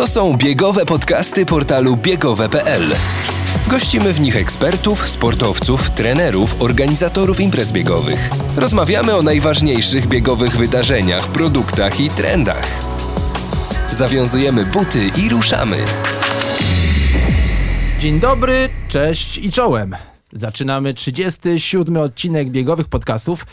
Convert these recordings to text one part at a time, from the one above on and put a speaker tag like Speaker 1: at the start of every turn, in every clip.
Speaker 1: To są biegowe podcasty portalu biegowe.pl. Gościmy w nich ekspertów, sportowców, trenerów, organizatorów imprez biegowych. Rozmawiamy o najważniejszych biegowych wydarzeniach, produktach i trendach. Zawiązujemy buty i ruszamy.
Speaker 2: Dzień dobry, cześć i czołem. Zaczynamy 37 odcinek biegowych podcastów.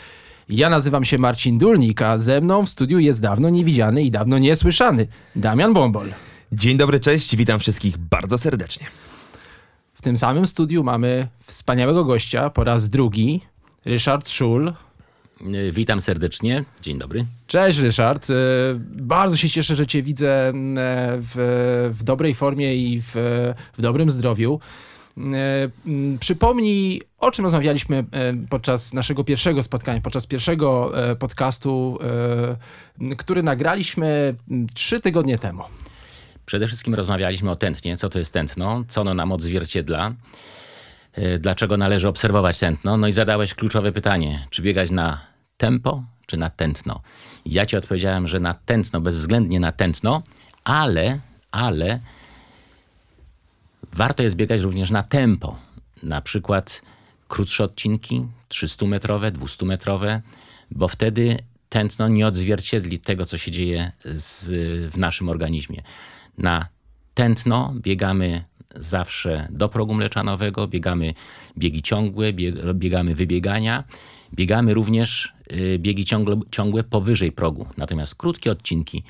Speaker 2: Ja nazywam się Marcin Dulnik, a ze mną w studiu jest dawno niewidziany i dawno niesłyszany Damian Bombol.
Speaker 3: Dzień dobry, cześć, witam wszystkich bardzo serdecznie.
Speaker 2: W tym samym studiu mamy wspaniałego gościa po raz drugi, Ryszard Szul.
Speaker 4: E, Witam serdecznie. Dzień dobry.
Speaker 2: Cześć Ryszard. E, Bardzo się cieszę, że cię widzę e, w, w dobrej formie i w, w dobrym zdrowiu. Przypomnij, o czym rozmawialiśmy podczas naszego pierwszego spotkania, podczas pierwszego podcastu, który nagraliśmy trzy tygodnie temu.
Speaker 4: Przede wszystkim rozmawialiśmy o tętnie, co to jest tętno, co ono nam odzwierciedla, e, dlaczego należy obserwować tętno. No i zadałeś kluczowe pytanie, czy biegać na tempo, czy na tętno. Ja ci odpowiedziałem, że na tętno, bezwzględnie na tętno, ale, ale warto jest biegać również na tempo. Na przykład krótsze odcinki, 300-metrowe, 200-metrowe, bo wtedy tętno nie odzwierciedli tego, co się dzieje z, w naszym organizmie. Na tętno biegamy zawsze do progu mleczanowego, biegamy biegi ciągłe, bieg, biegamy wybiegania, biegamy również y, biegi ciągle, ciągłe powyżej progu. Natomiast krótkie odcinki,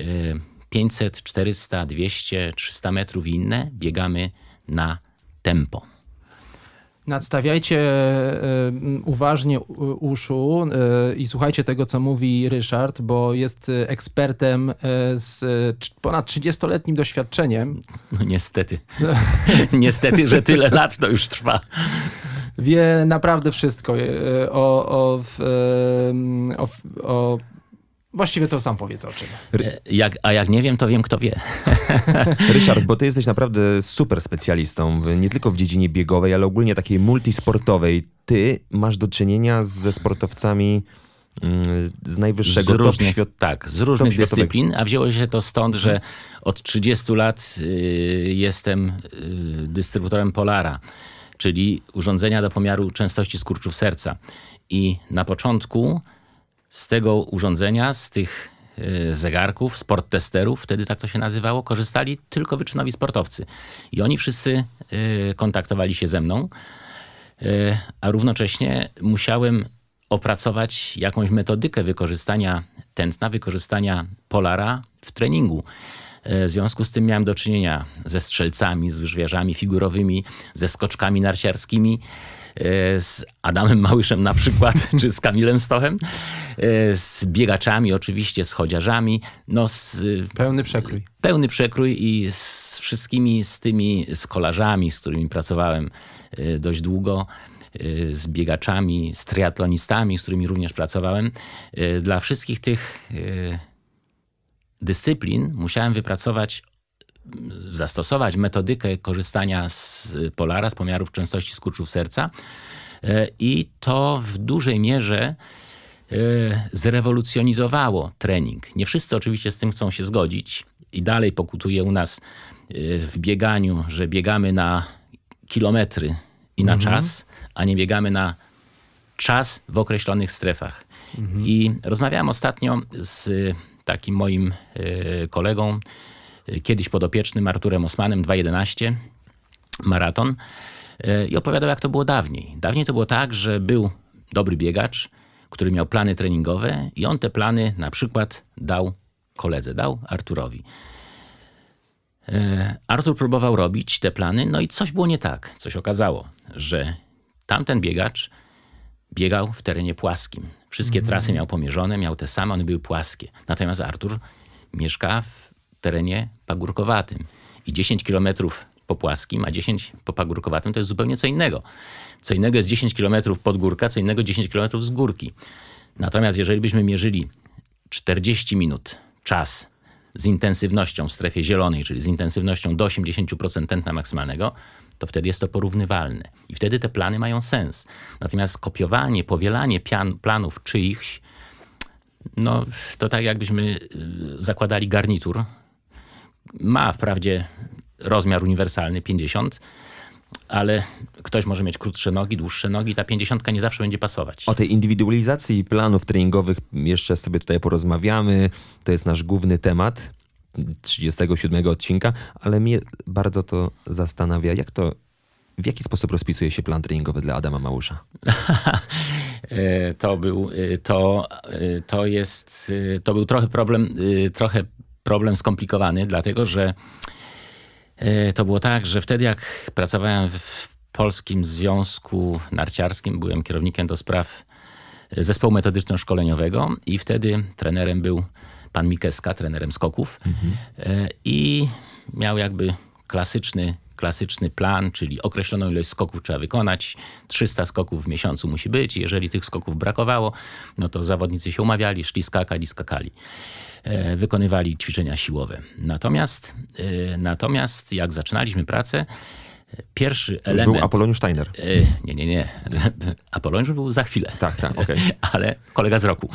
Speaker 4: y, 500, 400, 200, 300 metrów i inne, biegamy na tempo.
Speaker 2: Nadstawiajcie e, uważnie uszu e, i słuchajcie tego, co mówi Ryszard, bo jest e, ekspertem z ponad 30-letnim doświadczeniem.
Speaker 4: No niestety. niestety, że tyle lat to już trwa.
Speaker 2: Wie naprawdę wszystko o, o, o, o Właściwie to sam powiedz o czym.
Speaker 4: E, Jak, a jak nie wiem, to wiem, kto wie.
Speaker 3: Ryszard, bo ty jesteś naprawdę super specjalistą, w, nie tylko w dziedzinie biegowej, ale ogólnie takiej multisportowej. Ty masz do czynienia ze sportowcami mm, z najwyższego
Speaker 4: z
Speaker 3: top
Speaker 4: różnych,
Speaker 3: świat...
Speaker 4: tak, z różnych dyscyplin, a wzięło się to stąd, że od 30 lat y, jestem y, dystrybutorem Polara, czyli urządzenia do pomiaru częstości skurczów serca. I na początku z tego urządzenia, z tych y, zegarków, sport testerów, wtedy tak to się nazywało, korzystali tylko wyczynowi sportowcy. I oni wszyscy y, kontaktowali się ze mną, y, a równocześnie musiałem opracować jakąś metodykę wykorzystania tętna, wykorzystania polara w treningu. E, W związku z tym miałem do czynienia ze strzelcami, z wyżwiarzami figurowymi, ze skoczkami narciarskimi, e, z Adamem Małyszem na przykład, czy z Kamilem Stochem, e, z biegaczami oczywiście, z chodziarzami, no z
Speaker 2: Pełny przekrój.
Speaker 4: pełny przekrój i z wszystkimi z tymi z kolarzami, z którymi pracowałem dość długo, z biegaczami, z triatlonistami, z którymi również pracowałem. Dla wszystkich tych dyscyplin musiałem wypracować, zastosować metodykę korzystania z polara, z pomiarów częstości skurczów serca Y, i to w dużej mierze e, zrewolucjonizowało trening. Nie wszyscy oczywiście z tym chcą się zgodzić i dalej pokutuje u nas e, w bieganiu, że biegamy na kilometry i na czas, a nie biegamy na czas w określonych strefach. I rozmawiałem ostatnio z takim moim e, kolegą, e, kiedyś podopiecznym Arturem Osmanem, 2.11, maraton, e, i opowiadał, jak to było dawniej. Dawniej to było tak, że był dobry biegacz, który miał plany treningowe i on te plany na przykład dał koledze, dał Arturowi. E, Artur próbował robić te plany, no i coś było nie tak. Coś okazało, że tamten biegacz biegał w terenie płaskim. Wszystkie trasy miał pomierzone, miał te same, one były płaskie. Natomiast Artur mieszka w terenie pagórkowatym. I 10 kilometrów po płaskim, a 10 po pagórkowatym to jest zupełnie co innego. Co innego jest 10 kilometrów pod górka, co innego 10 kilometrów z górki. Natomiast jeżeli byśmy mierzyli 40 minut czas z intensywnością w strefie zielonej, czyli z intensywnością do 80% tętna maksymalnego, to wtedy jest to porównywalne. I wtedy te plany mają sens. Natomiast kopiowanie, powielanie pian, planów czyichś, no to tak jakbyśmy y, zakładali garnitur, ma wprawdzie rozmiar uniwersalny 50, ale ktoś może mieć krótsze nogi, dłuższe nogi, ta 50 nie zawsze będzie pasować.
Speaker 3: O tej indywidualizacji planów treningowych jeszcze sobie tutaj porozmawiamy. To jest nasz główny temat 37 odcinka, ale mnie bardzo to zastanawia, jak to, w jaki sposób rozpisuje się plan treningowy dla Adama Małysza?
Speaker 4: E, to był, e, to, e, to jest, to był trochę problem, trochę problem skomplikowany, dlatego że to było tak, że wtedy jak pracowałem w Polskim Związku Narciarskim, byłem kierownikiem do spraw zespołu metodyczno-szkoleniowego i wtedy trenerem był pan Mikeska, trenerem skoków mhm. i miał jakby klasyczny klasyczny plan, czyli określoną ilość skoków trzeba wykonać, 300 skoków w miesiącu musi być. Jeżeli tych skoków brakowało, no to zawodnicy się umawiali, szli skakać i skakali. E, wykonywali ćwiczenia siłowe. Natomiast, e, natomiast jak zaczynaliśmy pracę, pierwszy
Speaker 3: to
Speaker 4: element...
Speaker 3: był Apoloniusz Steiner. E,
Speaker 4: nie, nie, nie. Apoloniusz był za chwilę.
Speaker 3: Tak, tak, okej. Okay.
Speaker 4: Ale kolega z roku.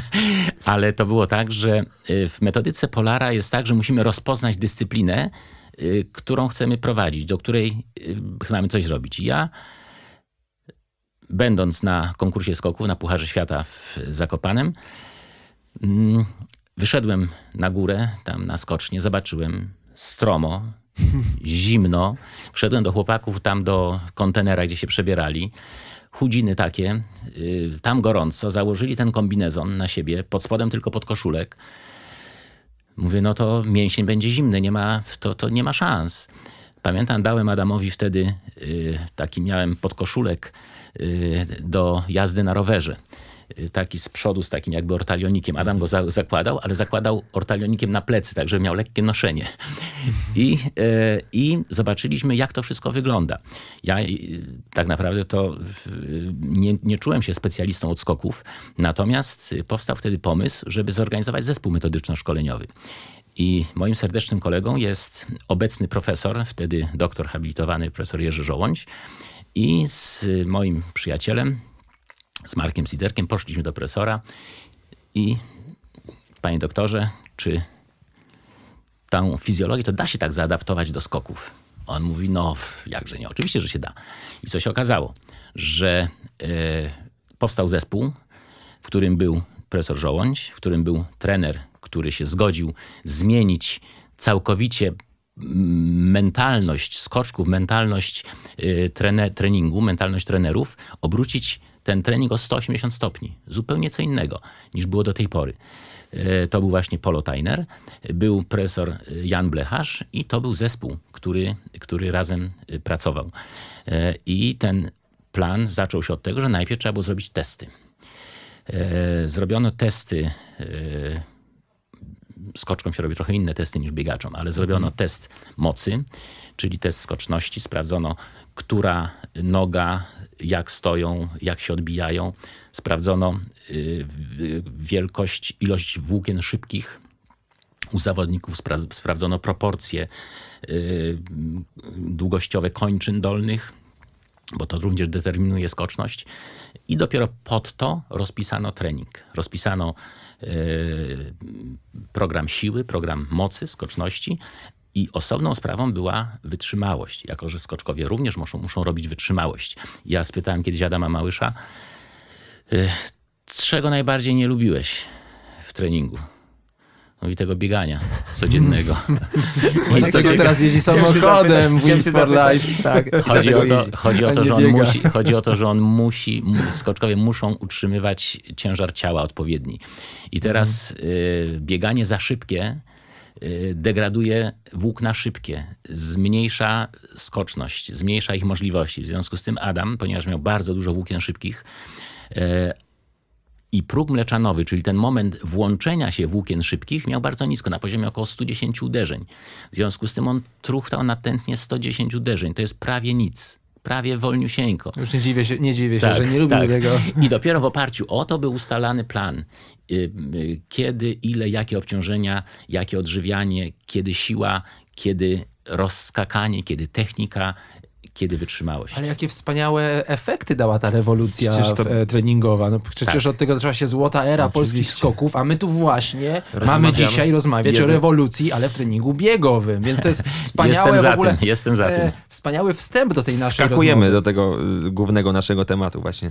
Speaker 4: Ale to było tak, że w metodyce Polara jest tak, że musimy rozpoznać dyscyplinę, którą chcemy prowadzić, do której mamy coś zrobić. Ja, będąc na konkursie skoków na Pucharze Świata w Zakopanem, mm, wyszedłem na górę, tam na skocznie, zobaczyłem stromo, zimno. Wszedłem do chłopaków tam do kontenera, gdzie się przebierali. Chudziny takie, y, tam gorąco, założyli ten kombinezon na siebie, pod spodem tylko pod koszulek. Mówię, no to mięsień będzie zimny, nie ma, to, to nie ma szans. Pamiętam, dałem Adamowi wtedy y, taki miałem podkoszulek y, do jazdy na rowerze. Y, taki z przodu z takim jakby ortalionikiem. Adam go za, zakładał, ale zakładał ortalionikiem na plecy, tak żeby miał lekkie noszenie. I, e, I zobaczyliśmy, jak to wszystko wygląda. Ja e, tak naprawdę to nie, nie czułem się specjalistą od skoków, natomiast powstał wtedy pomysł, żeby zorganizować zespół metodyczno-szkoleniowy. I moim serdecznym kolegą jest obecny profesor, wtedy doktor habilitowany, profesor Jerzy Żołądź. I z moim przyjacielem, z Markiem Siderkiem poszliśmy do profesora i panie doktorze, czy tą fizjologię to da się tak zaadaptować do skoków? On mówi, no jakże nie, oczywiście, że się da. I co się okazało, że e, powstał zespół, w którym był profesor Żołądź, w którym był trener, który się zgodził zmienić całkowicie mentalność skoczków, mentalność e, treningu, mentalność trenerów, obrócić ten trening o 180 stopni. Zupełnie co innego niż było do tej pory. E, to był właśnie Polo Tainer, był profesor e, Jan Blecharz i to był zespół, który, który razem e, pracował. I ten plan zaczął się od tego, że najpierw trzeba było zrobić testy. Zrobiono testy skoczkom się robi trochę inne testy niż biegaczom, ale zrobiono mhm. test mocy, czyli test skoczności. Sprawdzono, która noga jak stoją, jak się odbijają. Sprawdzono y, wielkość, ilość włókien szybkich u zawodników, sprawdzono proporcje y, długościowe kończyn dolnych, bo to również determinuje skoczność. I dopiero pod to rozpisano trening. Rozpisano y, program siły, program mocy, skoczności, i osobną sprawą była wytrzymałość, jako że skoczkowie również muszą, muszą robić wytrzymałość. Ja spytałem kiedyś Adama Małysza, y, czego najbardziej nie lubiłeś w treningu? Mówi tego biegania codziennego.
Speaker 2: I co się teraz jeździ samochodem w Wings for Life.
Speaker 4: Tak, chodzi, o to, chodzi, o to, że on musi, chodzi o to, że on musi, skoczkowie muszą utrzymywać ciężar ciała odpowiedni. I teraz y, bieganie za szybkie degraduje włókna szybkie, zmniejsza skoczność, zmniejsza ich możliwości. W związku z tym Adam, ponieważ miał bardzo dużo włókien szybkich, y, i próg mleczanowy, czyli ten moment włączenia się włókien szybkich, miał bardzo nisko, na poziomie około 110 uderzeń. W związku z tym on truchtał natętnie 110 uderzeń. To jest prawie nic prawie wolniusieńko.
Speaker 2: Już nie dziwię się, nie dziwię się tak, że nie lubił tak. tego.
Speaker 4: I dopiero w oparciu o to był ustalany plan. Y, y, kiedy, ile, jakie obciążenia, jakie odżywianie, kiedy siła, kiedy rozskakanie, kiedy technika, kiedy wytrzymałość.
Speaker 2: Ale jakie wspaniałe efekty dała ta rewolucja
Speaker 3: to-
Speaker 2: e, treningowa. No, przecież
Speaker 4: Tak.
Speaker 2: od tego zaczęła się złota era polskich
Speaker 3: Oczywiście.
Speaker 2: skoków, a my tu właśnie mamy dzisiaj rozmawiać o rewolucji, ale w treningu biegowym. Więc to jest wspaniałe
Speaker 4: Jestem za
Speaker 2: w ogóle,
Speaker 4: tym, jestem za tym.
Speaker 2: e, wspaniały wstęp do tej naszej
Speaker 3: Skakujemy
Speaker 2: rozmowy.
Speaker 3: do tego y, głównego naszego tematu właśnie,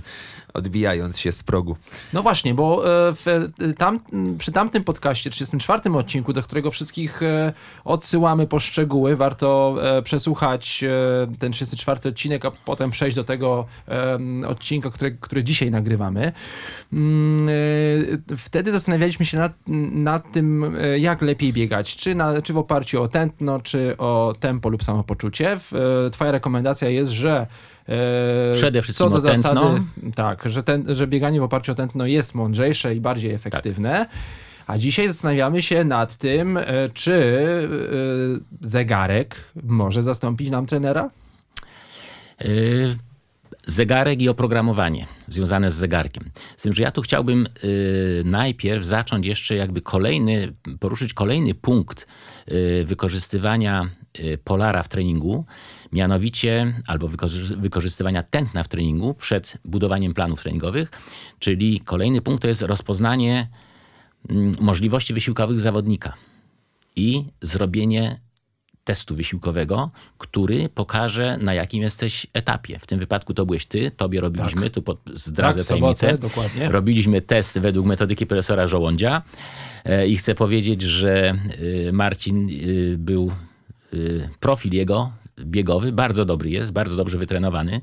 Speaker 3: odbijając się z progu.
Speaker 2: No właśnie, bo e, w, tam, przy tamtym podcaście, 34 odcinku, do którego wszystkich odsyłamy po szczegóły, warto przesłuchać ten 34 odcinek, a potem przejść do tego e, odcinka, który, który dzisiaj nagrywamy. Mm, e, Wtedy zastanawialiśmy się nad, nad tym, e, jak lepiej biegać, czy, na, czy w oparciu o tętno, czy o tempo lub samopoczucie. E, Twoja rekomendacja jest, że
Speaker 4: Przede wszystkim
Speaker 2: co do
Speaker 4: tętno.
Speaker 2: zasady, tak, że, ten, że bieganie w oparciu o tętno jest mądrzejsze i bardziej efektywne. A dzisiaj zastanawiamy się nad tym, czy zegarek może zastąpić nam trenera?
Speaker 4: Y, Zegarek i oprogramowanie związane z zegarkiem. Z tym, że ja tu chciałbym y, najpierw zacząć jeszcze jakby kolejny, poruszyć kolejny punkt y, wykorzystywania polara w treningu, mianowicie albo wykorzy- wykorzystywania tętna w treningu przed budowaniem planów treningowych, czyli kolejny punkt to jest rozpoznanie mm, możliwości wysiłkowych zawodnika i zrobienie testu wysiłkowego, który pokaże, na jakim jesteś etapie. W tym wypadku to byłeś ty, tobie robiliśmy, tu pod, zdradzę
Speaker 2: Tak, w sobotę,
Speaker 4: tajemnicę.
Speaker 2: dokładnie.
Speaker 4: Robiliśmy test według metodyki profesora Żołądzia e, i chcę powiedzieć, że y, Marcin y, był profil jego biegowy, bardzo dobry jest, bardzo dobrze wytrenowany.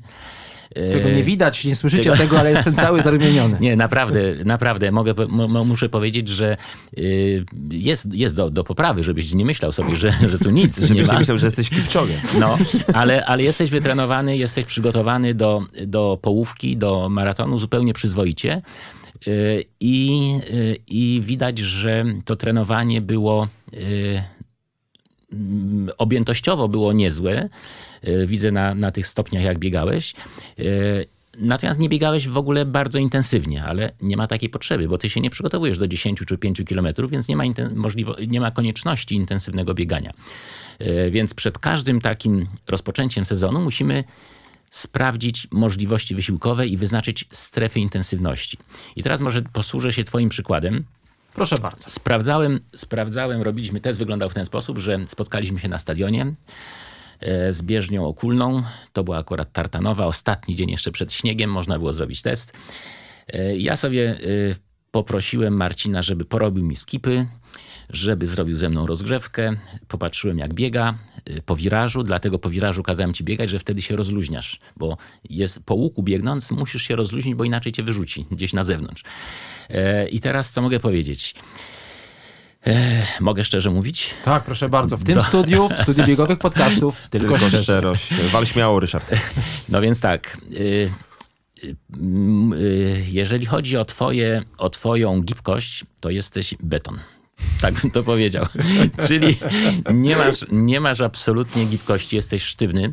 Speaker 4: E,
Speaker 2: Tego nie widać, nie słyszycie tego, ale jestem cały zarumieniony.
Speaker 4: nie, naprawdę, naprawdę mogę, muszę powiedzieć, że y, jest, jest do, do poprawy, żebyś nie myślał sobie, że, że tu nic nie
Speaker 3: Żebyś
Speaker 4: ma.
Speaker 3: nie myślał, że jesteś Kipczogiem.
Speaker 4: No, ale, ale jesteś wytrenowany, jesteś przygotowany do, do połówki, do maratonu zupełnie przyzwoicie. Y, I, y, I widać, że to trenowanie było objętościowo było niezłe. Y, Widzę na, na tych stopniach, jak biegałeś. Y, Natomiast nie biegałeś w ogóle bardzo intensywnie, ale nie ma takiej potrzeby, bo ty się nie przygotowujesz do 10 czy 5 kilometrów, więc nie ma, możliwo- nie ma konieczności intensywnego biegania. Y, Więc przed każdym takim rozpoczęciem sezonu musimy sprawdzić możliwości wysiłkowe i wyznaczyć strefy intensywności. I teraz może posłużę się Twoim przykładem.
Speaker 2: Proszę bardzo.
Speaker 4: Sprawdzałem, sprawdzałem, robiliśmy test, wyglądał w ten sposób, że spotkaliśmy się na stadionie e, z bieżnią okulną. To była akurat Tartanowa, ostatni dzień jeszcze przed śniegiem, można było zrobić test. E, Ja sobie e, poprosiłem Marcina, żeby porobił mi skipy, żeby zrobił ze mną rozgrzewkę. Popatrzyłem, jak biega e, po wirażu, dlatego po wirażu kazałem ci biegać, że wtedy się rozluźniasz, bo jest po łuku biegnąc, musisz się rozluźnić, bo inaczej cię wyrzuci gdzieś na zewnątrz. E, I teraz co mogę powiedzieć? E, Mogę szczerze mówić?
Speaker 2: Tak, proszę bardzo. W tym studiu, w studiu biegowych podcastów, tylko,
Speaker 3: Tylko
Speaker 2: szczerze.
Speaker 3: szczerość. Wal śmiało, Ryszard.
Speaker 4: No więc tak. y, y, y, Jeżeli chodzi o, twoje, o Twoją gibkość, to jesteś beton. Tak bym to powiedział. Czyli nie masz, nie masz absolutnie gibkości, jesteś sztywny.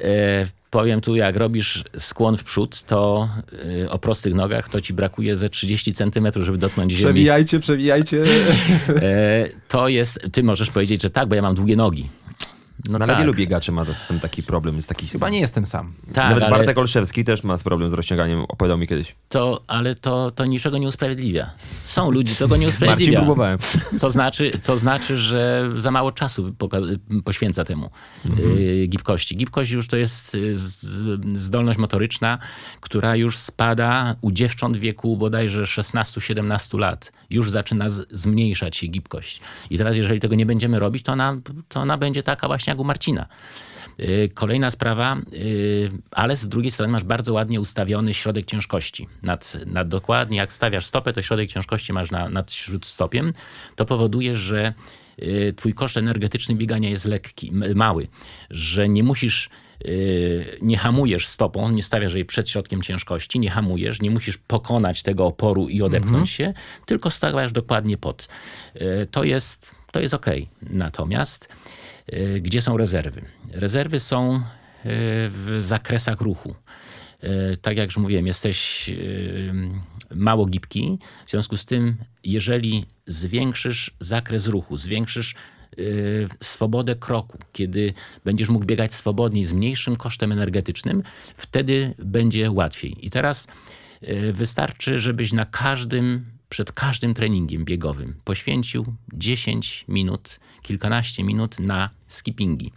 Speaker 4: E, Powiem tu, jak robisz skłon w przód, to y, o prostych nogach to ci brakuje ze 30 centymetrów, żeby dotknąć ziemi.
Speaker 2: Przewijajcie, przewijajcie.
Speaker 4: E, To jest, ty możesz powiedzieć, że tak, bo ja mam długie nogi. No
Speaker 3: No, ale
Speaker 4: tak,
Speaker 3: wielu biegaczy ma z tym taki problem. Jest taki...
Speaker 2: Chyba nie jestem sam.
Speaker 4: tak,
Speaker 3: Nawet
Speaker 4: ale...
Speaker 3: Bartek Olszewski też ma problem z rozciąganiem, opowiadał mi kiedyś.
Speaker 4: to, ale to, to niczego nie usprawiedliwia. Są ludzi, to go nie
Speaker 3: Marcin,
Speaker 4: usprawiedliwia.
Speaker 3: próbowałem.
Speaker 4: To znaczy, to znaczy, że za mało czasu poka- poświęca temu
Speaker 3: Mhm.
Speaker 4: y, gibkości. Gibkość już to jest y, z- zdolność motoryczna, która już spada u dziewcząt w wieku bodajże 16-17 lat. Już zaczyna z- zmniejszać się gibkość. I teraz, jeżeli tego nie będziemy robić, to ona, to ona będzie taka właśnie jak u Marcina. Y, Kolejna sprawa, y, ale z drugiej strony masz bardzo ładnie ustawiony środek ciężkości. Nad, nad dokładnie jak stawiasz stopę, to środek ciężkości masz na, nad śródstopiem. To powoduje, że y, twój koszt energetyczny biegania jest lekki, mały, że nie musisz nie hamujesz stopą, nie stawiasz jej przed środkiem ciężkości, nie hamujesz, nie musisz pokonać tego oporu i odepchnąć się, tylko stawiasz dokładnie pod. To jest, to jest ok. Natomiast gdzie są rezerwy? Rezerwy są y, w zakresach ruchu. Y, Tak jak już mówiłem, jesteś mało gibki. W związku z tym, jeżeli zwiększysz zakres ruchu, zwiększysz swobodę kroku, kiedy będziesz mógł biegać swobodniej z mniejszym kosztem energetycznym, wtedy będzie łatwiej. I teraz wystarczy, żebyś na każdym, przed każdym treningiem biegowym poświęcił 10 minut, kilkanaście minut na skippingi.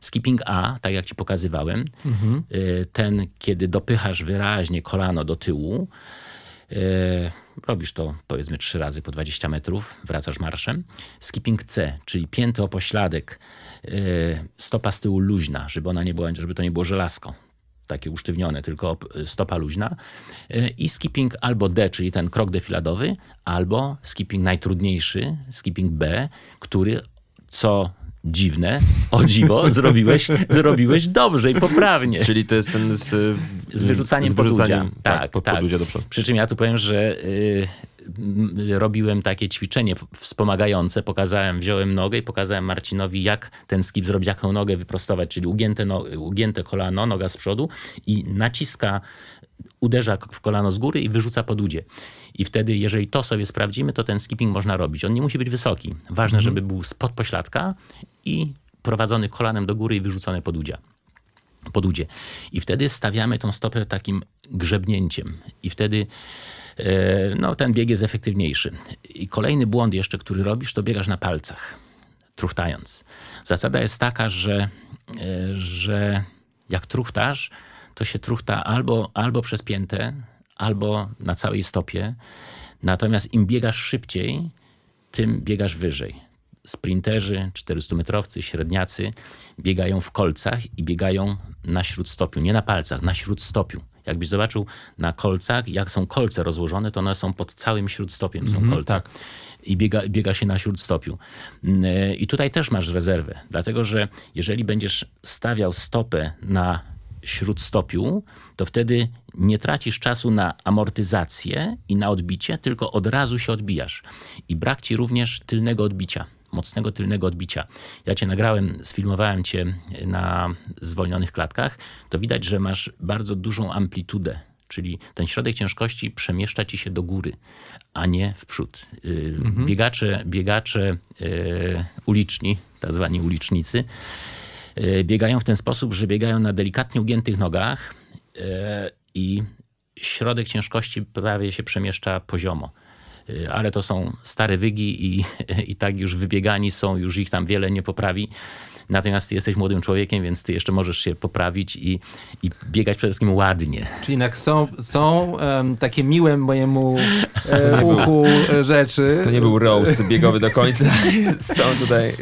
Speaker 4: Skipping A, tak jak ci pokazywałem, y, ten, kiedy dopychasz wyraźnie kolano do tyłu, y, robisz to powiedzmy trzy razy po 20 metrów, wracasz marszem. Skipping C, czyli pięty o pośladek, y, stopa z tyłu luźna, żeby ona nie była, żeby to nie było żelazko takie usztywnione, tylko stopa luźna. I skipping albo D, czyli ten krok defiladowy, albo skipping najtrudniejszy, skipping B, który co dziwne, o dziwo, zrobiłeś, zrobiłeś dobrze i poprawnie.
Speaker 3: Czyli to jest ten z,
Speaker 4: Z wyrzucaniem
Speaker 3: z wyrzucaniem,
Speaker 4: podudzia. Tak, tak.
Speaker 3: podudzia do przodu.
Speaker 4: Przy czym ja tu powiem, że y, robiłem takie ćwiczenie wspomagające. Pokazałem, wziąłem nogę i pokazałem Marcinowi, jak ten skip zrobić, jak tą nogę wyprostować, czyli ugięte, no, ugięte kolano, noga z przodu i naciska, uderza w kolano z góry i wyrzuca podudzie. I wtedy, jeżeli to sobie sprawdzimy, to ten skipping można robić. On nie musi być wysoki. Ważne, żeby był spod pośladka i prowadzony kolanem do góry i wyrzucone podudzia podudzie. I wtedy stawiamy tą stopę takim grzebnięciem. I wtedy e, no, ten bieg jest efektywniejszy. I kolejny błąd jeszcze, który robisz, to biegasz na palcach, truchtając. Zasada jest taka, że, e, że jak truchtasz, to się truchta albo, albo przez piętę, albo na całej stopie. Natomiast im biegasz szybciej, tym biegasz wyżej. Sprinterzy, 400-metrowcy, średniacy biegają w kolcach i biegają na śródstopiu, nie na palcach, na śródstopiu. Jakbyś zobaczył na kolcach, jak są kolce rozłożone, to one są pod całym śródstopiem, są kolce.
Speaker 2: tak.
Speaker 4: I biega, biega się na śródstopiu. Mm, I tutaj też masz rezerwę, dlatego że jeżeli będziesz stawiał stopę na śródstopiu, to wtedy nie tracisz czasu na amortyzację i na odbicie, tylko od razu się odbijasz. I brak ci również tylnego odbicia, mocnego tylnego odbicia. Ja cię nagrałem, sfilmowałem cię na zwolnionych klatkach, to widać, że masz bardzo dużą amplitudę. Czyli ten środek ciężkości przemieszcza ci się do góry, a nie w przód. Yy, Biegacze, biegacze yy, uliczni, tak zwani ulicznicy, biegają w ten sposób, że biegają na delikatnie ugiętych nogach yy, i środek ciężkości prawie się przemieszcza poziomo. Yy, Ale to są stare wygi i, i tak już wybiegani są, już ich tam wiele nie poprawi. Natomiast ty jesteś młodym człowiekiem, więc ty jeszcze możesz się poprawić i, i biegać przede wszystkim ładnie.
Speaker 2: Czyli jednak są, są em, takie miłe mojemu e, uchu e, rzeczy.
Speaker 3: To nie był roast biegowy do końca. Są tutaj,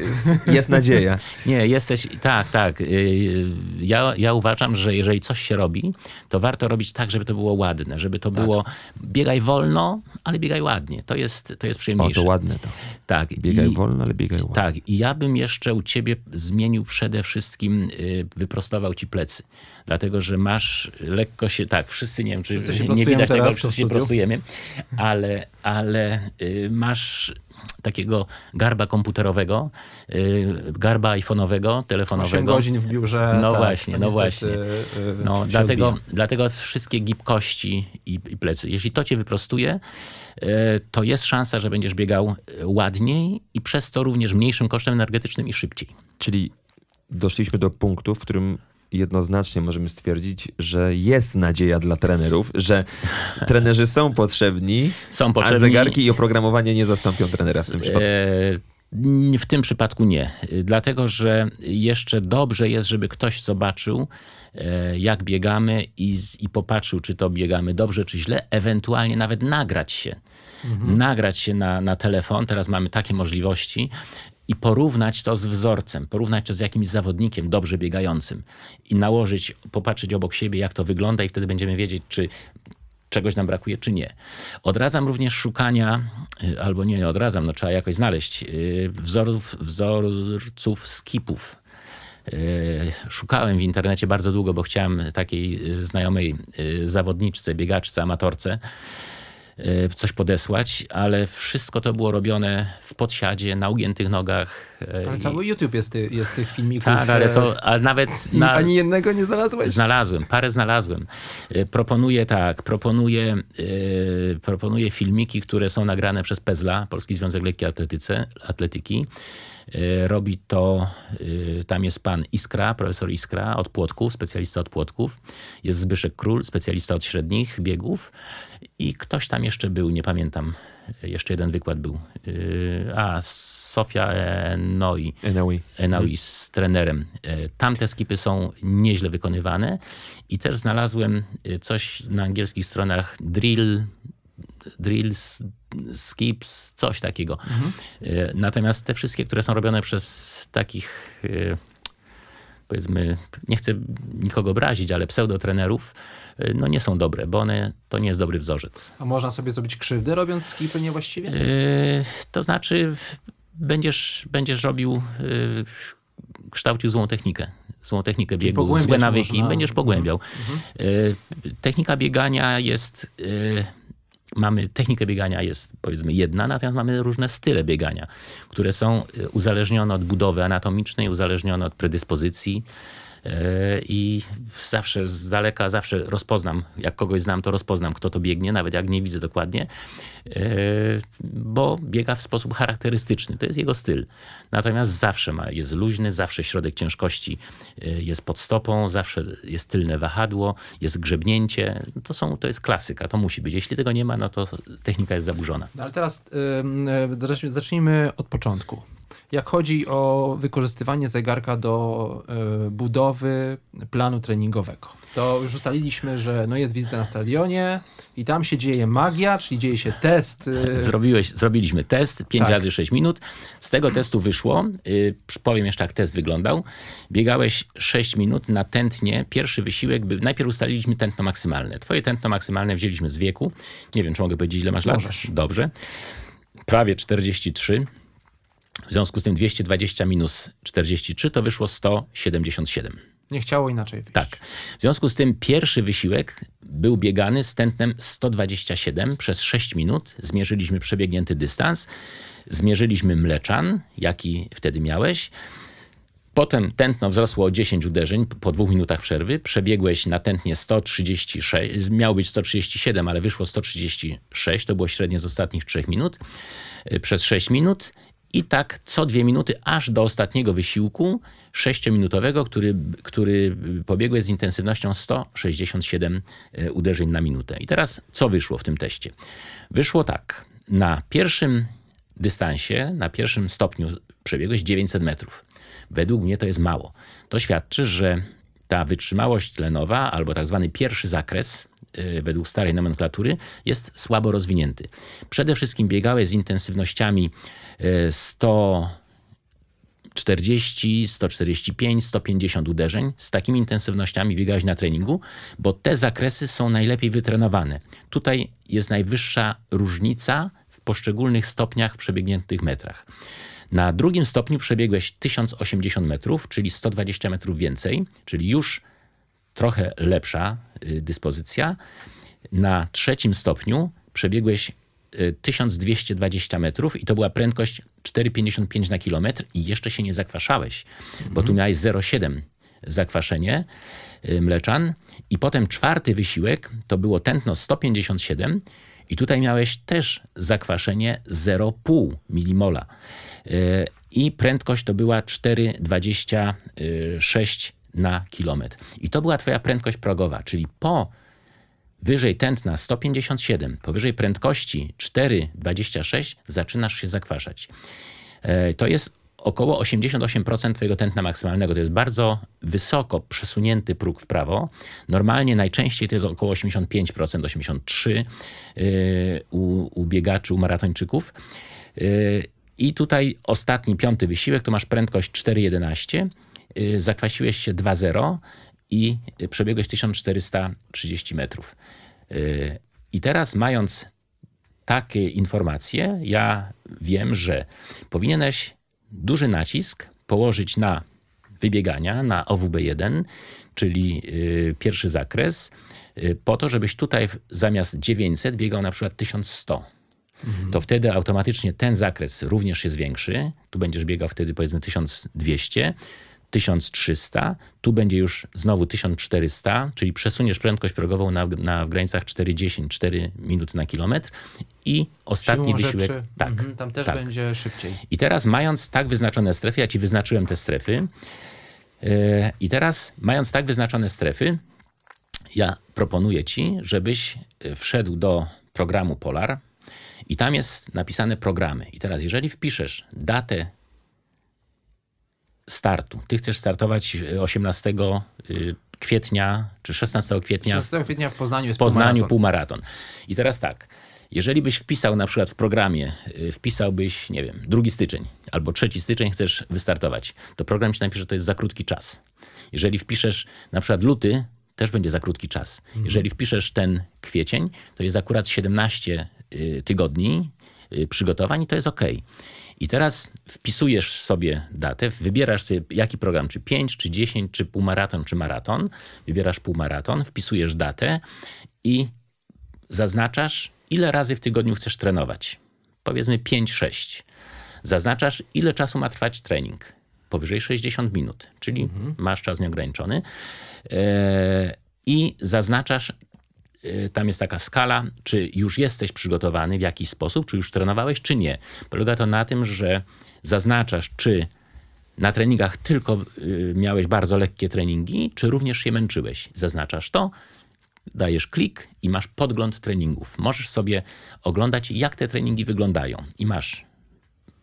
Speaker 3: jest nadzieja.
Speaker 4: Nie, jesteś, tak, tak. Yy, Ja, ja uważam, że jeżeli coś się robi, to warto robić tak, żeby to było ładne, żeby to było, biegaj wolno, ale biegaj ładnie. To jest, to jest
Speaker 3: O,
Speaker 4: przyjemniejsze.
Speaker 3: to ładne to.
Speaker 4: Tak.
Speaker 3: Biegaj
Speaker 4: I-
Speaker 3: wolno, ale biegaj ładnie.
Speaker 4: Tak, i ja bym jeszcze u ciebie zmienił przede wszystkim, y, wyprostował ci plecy. Dlatego, że masz lekko się, tak, wszyscy nie wiem, czy nie
Speaker 2: prostujemy
Speaker 4: widać tego, ale wszyscy się prostujemy, ale, ale y, masz takiego garba komputerowego, y, garba iPhone'owego,
Speaker 2: 8
Speaker 4: telefonowego.
Speaker 2: godzin w biurze.
Speaker 4: No
Speaker 2: tak,
Speaker 4: właśnie, no właśnie.
Speaker 2: e,
Speaker 4: No, dlatego,
Speaker 2: odbija.
Speaker 4: dlatego wszystkie gibkości i, i plecy. Jeśli to cię wyprostuje, e, to jest szansa, że będziesz biegał ładniej i przez to również mniejszym kosztem energetycznym i szybciej.
Speaker 3: Czyli doszliśmy do punktu, w którym jednoznacznie możemy stwierdzić, że jest nadzieja dla trenerów, że trenerzy są potrzebni,
Speaker 4: Są
Speaker 3: a
Speaker 4: potrzebni.
Speaker 3: zegarki i oprogramowanie nie zastąpią trenera w tym przypadku.
Speaker 4: E, W tym przypadku nie, dlatego że jeszcze dobrze jest, żeby ktoś zobaczył, e, jak biegamy i, i popatrzył, czy to biegamy dobrze, czy źle, ewentualnie nawet nagrać się. Nagrać się na, na telefon, teraz mamy takie możliwości. I porównać to z wzorcem, porównać to z jakimś zawodnikiem dobrze biegającym i nałożyć, popatrzeć obok siebie, jak to wygląda, i wtedy będziemy wiedzieć, czy czegoś nam brakuje, czy nie. Odradzam również szukania, y, albo nie, nie odradzam, no trzeba jakoś znaleźć y, wzorów, wzorców skipów. Y, Szukałem w internecie bardzo długo, bo chciałem takiej znajomej zawodniczce, biegaczce, amatorce coś podesłać, ale wszystko to było robione w podsiadzie, na ugiętych nogach. y,
Speaker 2: Ale cały YouTube jest, ty, jest tych filmików.
Speaker 4: tak, ale
Speaker 2: e,
Speaker 4: to ale nawet na,
Speaker 2: Ani jednego nie znalazłeś?
Speaker 4: Znalazłem, parę znalazłem. Y, Proponuję tak, proponuję, y, proponuję filmiki, które są nagrane przez PEZLA, Polski Związek Lekkiej Atletyce, Atletyki. E, Robi to, e, tam jest pan Iskra, profesor Iskra od płotków, specjalista od płotków. Jest Zbyszek Król, specjalista od średnich biegów. I ktoś tam jeszcze był, nie pamiętam. Jeszcze jeden wykład był. E, A, Sofia Enoi.
Speaker 3: Enaui.
Speaker 4: Enaui z trenerem. E, Tamte skipy są nieźle wykonywane i też znalazłem e, coś na angielskich stronach drill, drills, skips, coś takiego. E, Natomiast te wszystkie, które są robione przez takich e, powiedzmy, nie chcę nikogo obrazić, ale pseudotrenerów, e, no nie są dobre, bo one to nie jest dobry wzorzec.
Speaker 2: A można sobie zrobić krzywdę robiąc skipy niewłaściwie?
Speaker 4: Yy, To znaczy, będziesz, będziesz robił, yy, kształcił złą technikę. Złą technikę biegu, złe nawyki,
Speaker 2: można.
Speaker 4: będziesz pogłębiał. Yy, Technika biegania jest. Mamy technikę biegania jest powiedzmy jedna, natomiast mamy różne style biegania, które są yy, uzależnione od budowy anatomicznej, uzależnione od predyspozycji. Yy, I zawsze z daleka, zawsze rozpoznam, jak kogoś znam, to rozpoznam, kto to biegnie, nawet jak nie widzę dokładnie, yy, bo biega w sposób charakterystyczny. To jest jego styl. Natomiast zawsze ma, jest luźny, zawsze środek ciężkości yy, jest pod stopą, zawsze jest tylne wahadło, jest grzebnięcie. To, są, to jest klasyka, to musi być. Jeśli tego nie ma, no to technika jest zaburzona.
Speaker 2: No ale teraz y, zacznij- zacznijmy od początku. Jak chodzi o wykorzystywanie zegarka do y, budowy planu treningowego, to już ustaliliśmy, że no jest wizyta na stadionie i tam się dzieje magia, czyli dzieje się test. y,
Speaker 4: Zrobiłeś, zrobiliśmy test 5
Speaker 2: Tak.
Speaker 4: razy 6 minut. Z tego testu wyszło, yy, powiem jeszcze jak test wyglądał. Biegałeś 6 minut na tętnie. Pierwszy wysiłek, by, najpierw ustaliliśmy tętno maksymalne. Twoje tętno maksymalne wzięliśmy z wieku. Nie wiem, czy mogę powiedzieć, ile masz lat?
Speaker 2: Możesz.
Speaker 4: Dobrze. Prawie 43. W związku z tym 220 minus 43 to wyszło 177.
Speaker 2: Nie chciało inaczej wyjść.
Speaker 4: Tak. W związku z tym pierwszy wysiłek był biegany z tętnem 127 przez 6 minut. Zmierzyliśmy przebiegnięty dystans. Zmierzyliśmy mleczan, jaki wtedy miałeś. Potem tętno wzrosło o 10 uderzeń po dwóch minutach przerwy. Przebiegłeś na tętnie 136, miało być 137, ale wyszło 136. To było średnie z ostatnich 3 minut y, przez 6 minut. I tak co dwie minuty, aż do ostatniego wysiłku sześciominutowego, który, który pobiegłeś z intensywnością 167 y, uderzeń na minutę. I teraz co wyszło w tym teście? Wyszło tak. Na pierwszym dystansie, na pierwszym stopniu przebiegłeś 900 metrów. Według mnie to jest mało. To świadczy, że ta wytrzymałość tlenowa, albo tak zwany pierwszy zakres, według starej nomenklatury, jest słabo rozwinięty. Przede wszystkim biegałeś z intensywnościami y, 140, 145, 150 uderzeń. Z takimi intensywnościami biegałeś na treningu, bo te zakresy są najlepiej wytrenowane. Tutaj jest najwyższa różnica w poszczególnych stopniach w przebiegniętych metrach. Na drugim stopniu przebiegłeś 1080 metrów, czyli 120 metrów więcej, czyli już trochę lepsza y, dyspozycja. Na trzecim stopniu przebiegłeś y, 1220 metrów i to była prędkość 4,55 na kilometr i jeszcze się nie zakwaszałeś, bo tu miałeś 0,7 zakwaszenie y, mleczan. I potem czwarty wysiłek to było tętno 157 i tutaj miałeś też zakwaszenie 0,5 milimola. Y, i prędkość to była 4,26 na kilometr. I to była twoja prędkość progowa, czyli po wyżej tętna 157, powyżej prędkości 4,26 zaczynasz się zakwaszać. E, To jest około 88% twojego tętna maksymalnego. To jest bardzo wysoko przesunięty próg w prawo. Normalnie najczęściej to jest około 85%, 83% yy, u, u biegaczy, u maratończyków. Yy, I tutaj ostatni, piąty wysiłek, to masz prędkość 4,11, yy, zakwasiłeś się 2,0 i przebiegłeś 1430 metrów. Yy, I teraz mając takie informacje, ja wiem, że powinieneś duży nacisk położyć na wybiegania, na OWB1, czyli y, pierwszy zakres, y, po to, żebyś tutaj zamiast 900 biegał na przykład 1100. To wtedy automatycznie ten zakres również się zwiększy. Tu będziesz biegał wtedy powiedzmy 1200. 1300, tu będzie już znowu 1400, czyli przesuniesz prędkość progową na, na w granicach 4,10, 4 minuty na kilometr i ostatni
Speaker 2: Siłą
Speaker 4: wysiłek.
Speaker 2: rzeczy,
Speaker 4: Tak,
Speaker 2: mhm, tam też
Speaker 4: tak.
Speaker 2: będzie szybciej.
Speaker 4: I teraz mając tak wyznaczone strefy, ja ci wyznaczyłem te strefy, yy, i teraz mając tak wyznaczone strefy, ja proponuję ci, żebyś y, wszedł do programu Polar i tam jest napisane programy. I teraz jeżeli wpiszesz datę startu, ty chcesz startować y, 18 y, kwietnia czy 16 kwietnia
Speaker 2: 16 kwietnia w Poznaniu
Speaker 4: w
Speaker 2: jest
Speaker 4: Poznaniu
Speaker 2: półmaraton.
Speaker 4: półmaraton. I teraz tak, jeżeli byś wpisał na przykład w programie, y, wpisałbyś, nie wiem, 2 styczeń albo 3 styczeń chcesz wystartować, to program ci napisze, że to jest za krótki czas. Jeżeli wpiszesz na przykład luty, też będzie za krótki czas. Jeżeli wpiszesz ten kwiecień, to jest akurat 17 y, tygodni y, przygotowań i to jest ok. I teraz wpisujesz sobie datę, wybierasz sobie jaki program, czy 5, czy 10, czy półmaraton, czy maraton. Wybierasz półmaraton, wpisujesz datę i zaznaczasz, ile razy w tygodniu chcesz trenować. Powiedzmy 5-6. Zaznaczasz, ile czasu ma trwać trening. Powyżej 60 minut, czyli masz czas nieograniczony. E, I zaznaczasz, tam jest taka skala, czy już jesteś przygotowany w jakiś sposób, czy już trenowałeś, czy nie. Polega to na tym, że zaznaczasz, czy na treningach tylko y, miałeś bardzo lekkie treningi, czy również się męczyłeś. Zaznaczasz to, dajesz klik i masz podgląd treningów. Możesz sobie oglądać, jak te treningi wyglądają. I masz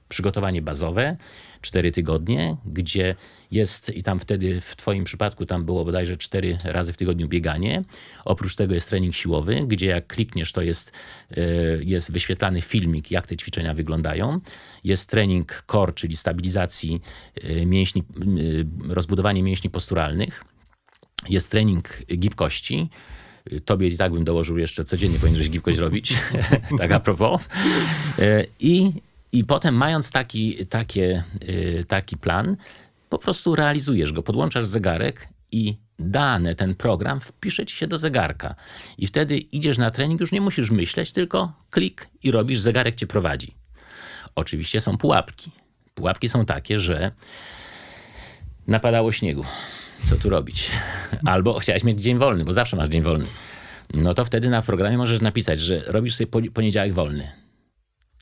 Speaker 4: przygotowanie bazowe, 4 tygodnie, gdzie jest i tam wtedy w Twoim przypadku tam było bodajże 4 razy w tygodniu bieganie. Oprócz tego jest trening siłowy, gdzie jak klikniesz, to jest, e, jest wyświetlany filmik, jak te ćwiczenia wyglądają. Jest trening core, czyli stabilizacji e, mięśni, e, rozbudowanie mięśni posturalnych. Jest trening gibkości. Tobie i tak bym dołożył jeszcze codziennie powinieneś gibkość robić. tak a propos. I, i potem mając taki, takie, y, taki plan, po prostu realizujesz go, podłączasz zegarek i dane, ten program wpisze ci się do zegarka. I wtedy idziesz na trening, już nie musisz myśleć, tylko klik i robisz, zegarek cię prowadzi. Oczywiście są pułapki. Pułapki są takie, że napadało śniegu. Co tu robić? Albo chciałeś mieć dzień wolny, bo zawsze masz dzień wolny. No to wtedy na programie możesz napisać, że robisz sobie poni- poniedziałek wolny.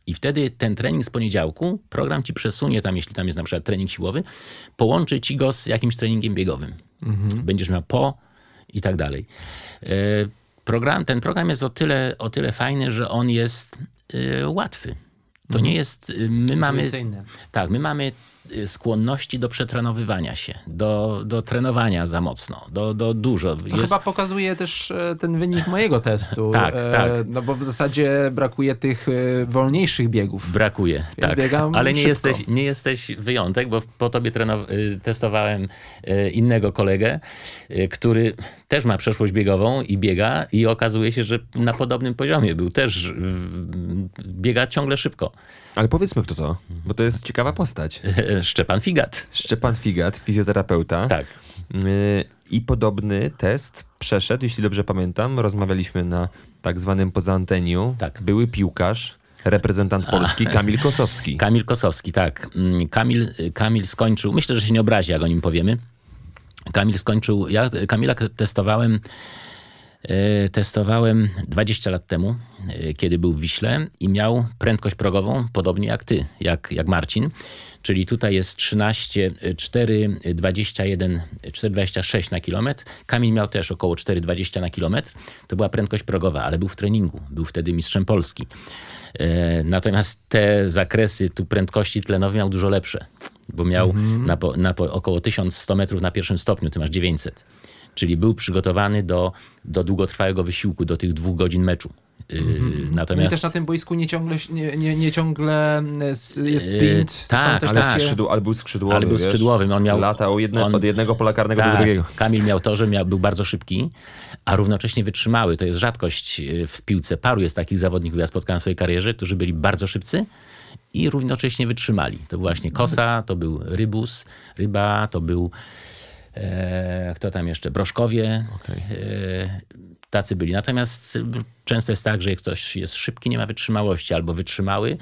Speaker 4: I wtedy ten trening z poniedziałku, program ci przesunie tam, jeśli tam jest na przykład trening siłowy, połączy ci go z jakimś treningiem biegowym. Będziesz miał po i tak dalej. E, Program, ten program jest o tyle, o tyle fajny, że on jest e, łatwy. To nie jest, y, my mamy, tak, my mamy skłonności do przetrenowywania się, do, do trenowania za mocno, do, do dużo.
Speaker 2: To
Speaker 4: Jest-
Speaker 2: chyba pokazuje też e, ten wynik mojego testu.
Speaker 4: Tak,
Speaker 2: e,
Speaker 4: tak.
Speaker 2: No bo w zasadzie brakuje tych e, wolniejszych biegów.
Speaker 4: Brakuje, tak.
Speaker 2: biegam
Speaker 4: Ale nie
Speaker 2: szybko.
Speaker 4: jesteś, nie jesteś wyjątek, bo po tobie trenow- y, testowałem y, innego kolegę, y, który też ma przeszłość biegową i biega i okazuje się, że na podobnym poziomie był też, biega ciągle szybko.
Speaker 3: Ale powiedzmy kto to, bo to jest ciekawa postać.
Speaker 4: Szczepan Figat.
Speaker 3: Szczepan Figat, fizjoterapeuta.
Speaker 4: Tak.
Speaker 3: Y, I podobny test przeszedł, jeśli dobrze pamiętam. Rozmawialiśmy na tak zwanym poza anteniu.
Speaker 4: Tak.
Speaker 3: Były piłkarz, reprezentant Polski, Kamil Kosowski.
Speaker 4: Kamil Kosowski, tak. Mm, Kamil, Kamil skończył, myślę, że się nie obrazi, jak o nim powiemy. Kamil skończył, ja Kamila testowałem, e, testowałem 20 lat temu, e, kiedy był w Wiśle i miał prędkość progową, podobnie jak ty, jak, jak Marcin. Czyli tutaj jest 13, e, 4, 21, 4,26 na kilometr. Kamil miał też około 4,20 na kilometr. To była prędkość progowa, ale był w treningu. Był wtedy mistrzem Polski. E, Natomiast te zakresy tu prędkości tlenowej miał dużo lepsze, bo miał na, po, na po, około 1100 metrów na pierwszym stopniu, ty masz 900. Czyli był przygotowany do, do długotrwałego wysiłku, do tych dwóch godzin meczu. Yy,
Speaker 2: No i
Speaker 4: Natomiast
Speaker 2: też na tym boisku nie ciągle, nie, nie, nie ciągle e, jest sprint. To są
Speaker 4: tak,
Speaker 2: też
Speaker 3: Ale,
Speaker 4: tak.
Speaker 2: takie-
Speaker 3: skrzydł, ale był skrzydłowy,
Speaker 4: ale był
Speaker 3: wiesz?
Speaker 4: skrzydłowym. On miał,
Speaker 3: Latał jedne,
Speaker 4: on-
Speaker 3: od jednego pola karnego do
Speaker 4: tak,
Speaker 3: drugiego.
Speaker 4: Kamil miał to, że miał, był bardzo szybki, a równocześnie wytrzymały. To jest rzadkość yy, w piłce. Paru jest takich zawodników, ja spotkałem w swojej karierze, którzy byli bardzo szybcy i równocześnie wytrzymali. To był właśnie Kosa, to był Rybus, Ryba, to był e, kto tam jeszcze? Broszkowie. E, tacy byli. Natomiast często jest tak, że jak ktoś jest szybki, nie ma wytrzymałości, albo wytrzymały,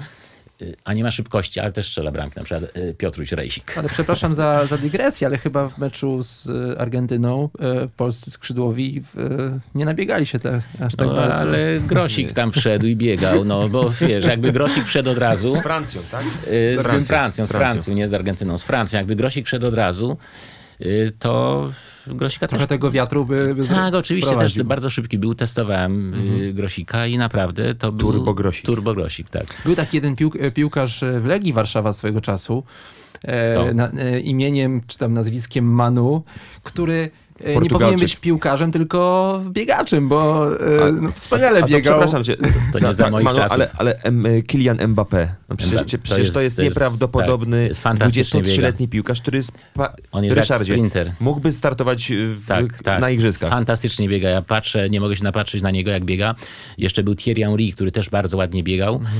Speaker 4: a nie ma szybkości, ale też strzela bramki, na przykład y, Piotruś Rejsik.
Speaker 2: Ale przepraszam za, za dygresję, ale chyba w meczu z y, Argentyną y, polscy skrzydłowi nie nabiegali się tak, aż tak
Speaker 4: No,
Speaker 2: bardzo.
Speaker 4: ale Grosik tam wszedł i biegał, no bo wiesz, jakby Grosik wszedł od razu...
Speaker 3: Z Francją, tak?
Speaker 4: Z,
Speaker 3: Francją,
Speaker 4: Francją,
Speaker 3: z
Speaker 4: z Francją, nie z Argentyną, z Francją. Jakby Grosik wszedł od razu, to Grosika
Speaker 2: Trochę
Speaker 4: też...
Speaker 2: tego wiatru by, by
Speaker 4: Tak, oczywiście też bardzo szybki był, testowałem y, Grosika i naprawdę to był...
Speaker 3: Turbo Grosik.
Speaker 4: Turbo Grosik, tak.
Speaker 2: Był taki jeden piłk, piłkarz w Legii Warszawa swego czasu e, na, e, imieniem czy tam nazwiskiem Manu, który e, nie
Speaker 3: Portugalczyk.
Speaker 2: powinien być piłkarzem, tylko biegaczem, bo e, no, wspaniale
Speaker 3: A to
Speaker 2: biegał.
Speaker 3: przepraszam cię.
Speaker 4: to nie za moich
Speaker 3: Manu,
Speaker 4: czasów.
Speaker 3: Ale, ale em, Kylian Mbappé. No przecież,
Speaker 4: Mbappé, to
Speaker 3: przecież
Speaker 4: jest-
Speaker 3: to jest
Speaker 4: to jest-
Speaker 3: nieprawdopodobny
Speaker 4: tak, to jest fantastycznie
Speaker 3: 23-letni piłkarz, który jest... Pa...
Speaker 4: On jest
Speaker 3: Ryszardzie,
Speaker 4: sprinter.
Speaker 3: mógłby startować w,
Speaker 4: Tak, tak.
Speaker 3: na igrzyskach.
Speaker 4: Fantastycznie biega. Ja patrzę, nie mogę się napatrzeć na niego, jak biega. Jeszcze był Thierry Henry, który też bardzo ładnie biegał.
Speaker 3: Mhm.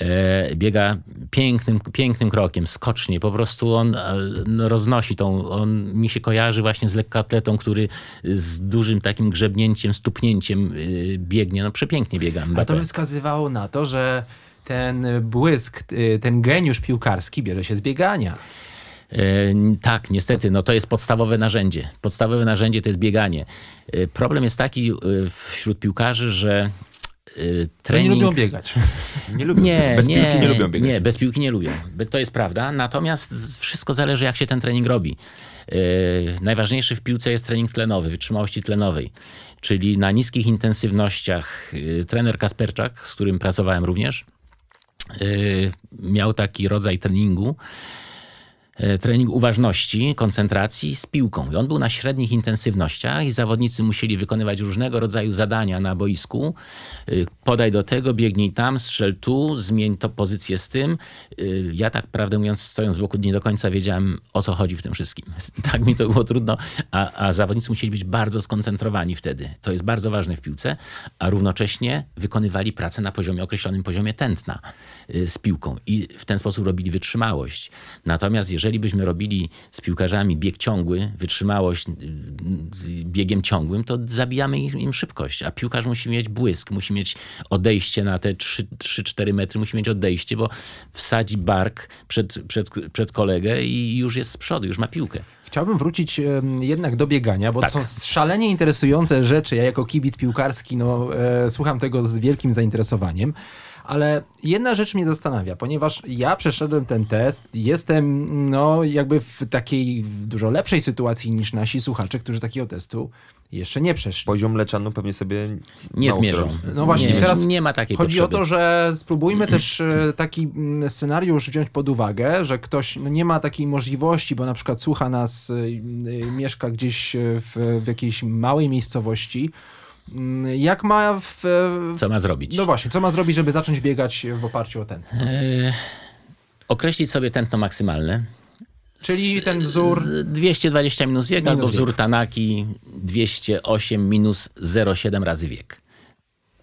Speaker 4: E, biega pięknym, pięknym krokiem, skocznie. Po prostu on e, no, roznosi tą... On mi się kojarzy właśnie z lekkoatletą, który z dużym takim grzebnięciem, stuknięciem e, biegnie. No przepięknie biega
Speaker 2: A to by wskazywało na to, że ten błysk, y, ten geniusz piłkarski bierze się z biegania.
Speaker 4: E, Tak, niestety, no to jest podstawowe narzędzie. Podstawowe narzędzie to jest bieganie. E, Problem jest taki e, wśród piłkarzy, że trening...
Speaker 2: lubią biegać.
Speaker 3: Nie lubią.
Speaker 4: Nie,
Speaker 3: Bez
Speaker 4: nie,
Speaker 3: piłki nie lubią biegać.
Speaker 4: Nie, bez piłki nie lubią. To jest prawda. Natomiast wszystko zależy, jak się ten trening robi. Yy, najważniejszy w piłce jest trening tlenowy, wytrzymałości tlenowej. Czyli na niskich intensywnościach yy, trener Kasperczak, z którym pracowałem również, yy, miał taki rodzaj treningu, trening uważności, koncentracji z piłką. I on był na średnich intensywnościach i zawodnicy musieli wykonywać różnego rodzaju zadania na boisku. Y, Podaj do tego, biegnij tam, strzel tu, zmień to pozycję z tym. Y, Ja tak prawdę mówiąc, stojąc wokół, nie do końca wiedziałem, o co chodzi w tym wszystkim. Tak mi to było trudno, a, a zawodnicy musieli być bardzo skoncentrowani wtedy. To jest bardzo ważne w piłce, a równocześnie wykonywali pracę na poziomie, określonym poziomie tętna z piłką i w ten sposób robili wytrzymałość. Natomiast jeżeli byśmy robili z piłkarzami bieg ciągły, wytrzymałość y, z biegiem ciągłym, to zabijamy im, szybkość, a piłkarz musi mieć błysk, musi mieć odejście na te 3-4 metry, musi mieć odejście, bo wsadzi bark przed, przed, przed kolegę i już jest z przodu, już ma piłkę.
Speaker 2: Chciałbym wrócić jednak do biegania, bo
Speaker 4: Tak.
Speaker 2: to są szalenie interesujące rzeczy. Ja jako kibic piłkarski no, e, słucham tego z wielkim zainteresowaniem. Ale jedna rzecz mnie zastanawia, ponieważ ja przeszedłem ten test, jestem no jakby w takiej dużo lepszej sytuacji niż nasi słuchacze, którzy takiego testu jeszcze nie przeszli.
Speaker 3: Poziom mleczanu pewnie sobie
Speaker 4: Nie zmierzą.
Speaker 2: No właśnie,
Speaker 4: nie,
Speaker 2: teraz
Speaker 4: nie ma takiej
Speaker 2: Chodzi
Speaker 4: potrzeby.
Speaker 2: o to, że spróbujmy też e, taki mm, scenariusz wziąć pod uwagę, że ktoś no, nie ma takiej możliwości, bo na przykład słucha nas, y, y, mieszka gdzieś e, w, w jakiejś małej miejscowości. Mm, Jak ma w, w,
Speaker 4: Co ma zrobić?
Speaker 2: No właśnie, co ma zrobić, żeby zacząć biegać w oparciu o ten?
Speaker 4: E, określić sobie tętno maksymalne.
Speaker 2: Czyli ten wzór.
Speaker 4: Z 220 minus wiek,
Speaker 2: Minus
Speaker 4: albo
Speaker 2: wiek.
Speaker 4: wzór Tanaki 208 minus 0,7 razy wiek.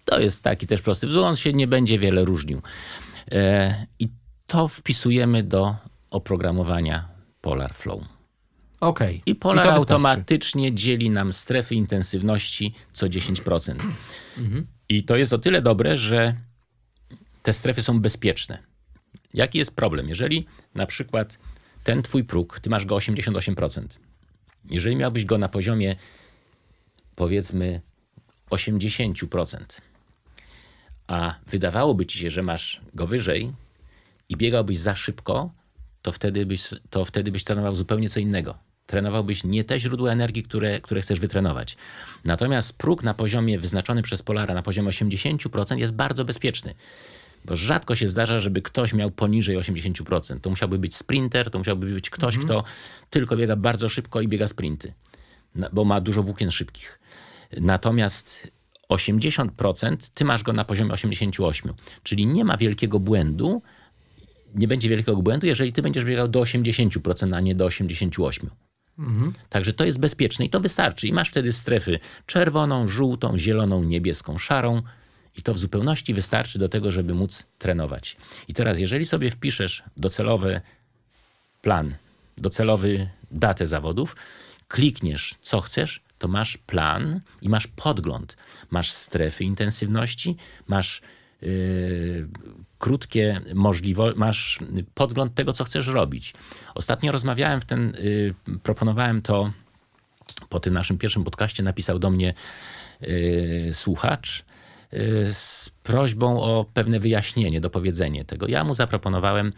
Speaker 4: To jest taki też prosty wzór, on się nie będzie wiele różnił. E, I to wpisujemy do oprogramowania Polar Flow.
Speaker 2: Okej.
Speaker 4: I Polar
Speaker 2: wystarczy.
Speaker 4: automatycznie dzieli nam strefy intensywności co 10%. I to jest o tyle dobre, że te strefy są bezpieczne. Jaki jest problem? Jeżeli na przykład ten twój próg, ty masz go 88%. Jeżeli miałbyś go na poziomie powiedzmy 80%, a wydawałoby ci się, że masz go wyżej i biegałbyś za szybko, to wtedy byś, to wtedy byś trenował zupełnie co innego. Trenowałbyś nie te źródła energii, które, które chcesz wytrenować. Natomiast próg na poziomie wyznaczony przez Polara na poziomie 80% jest bardzo bezpieczny. Bo rzadko się zdarza, żeby ktoś miał poniżej 80%. To musiałby być sprinter, to musiałby być ktoś, kto tylko biega bardzo szybko i biega sprinty, bo ma dużo włókien szybkich. Natomiast 80% ty masz go na poziomie 88, czyli nie ma wielkiego błędu, nie będzie wielkiego błędu, jeżeli ty będziesz biegał do 80%, a nie do 88%. Także to jest bezpieczne i to wystarczy. I masz wtedy strefy czerwoną, żółtą, zieloną, niebieską, szarą. I to w zupełności wystarczy do tego, żeby móc trenować. I teraz, jeżeli sobie wpiszesz docelowy plan, docelowy datę zawodów, klikniesz co chcesz, to masz plan i masz podgląd. Masz strefy intensywności, masz krótkie możliwości, masz podgląd tego, co chcesz robić. Ostatnio rozmawiałem w ten, y, proponowałem to po tym naszym pierwszym podcaście, napisał do mnie y, słuchacz y, z prośbą o pewne wyjaśnienie, dopowiedzenie tego. Ja mu zaproponowałem,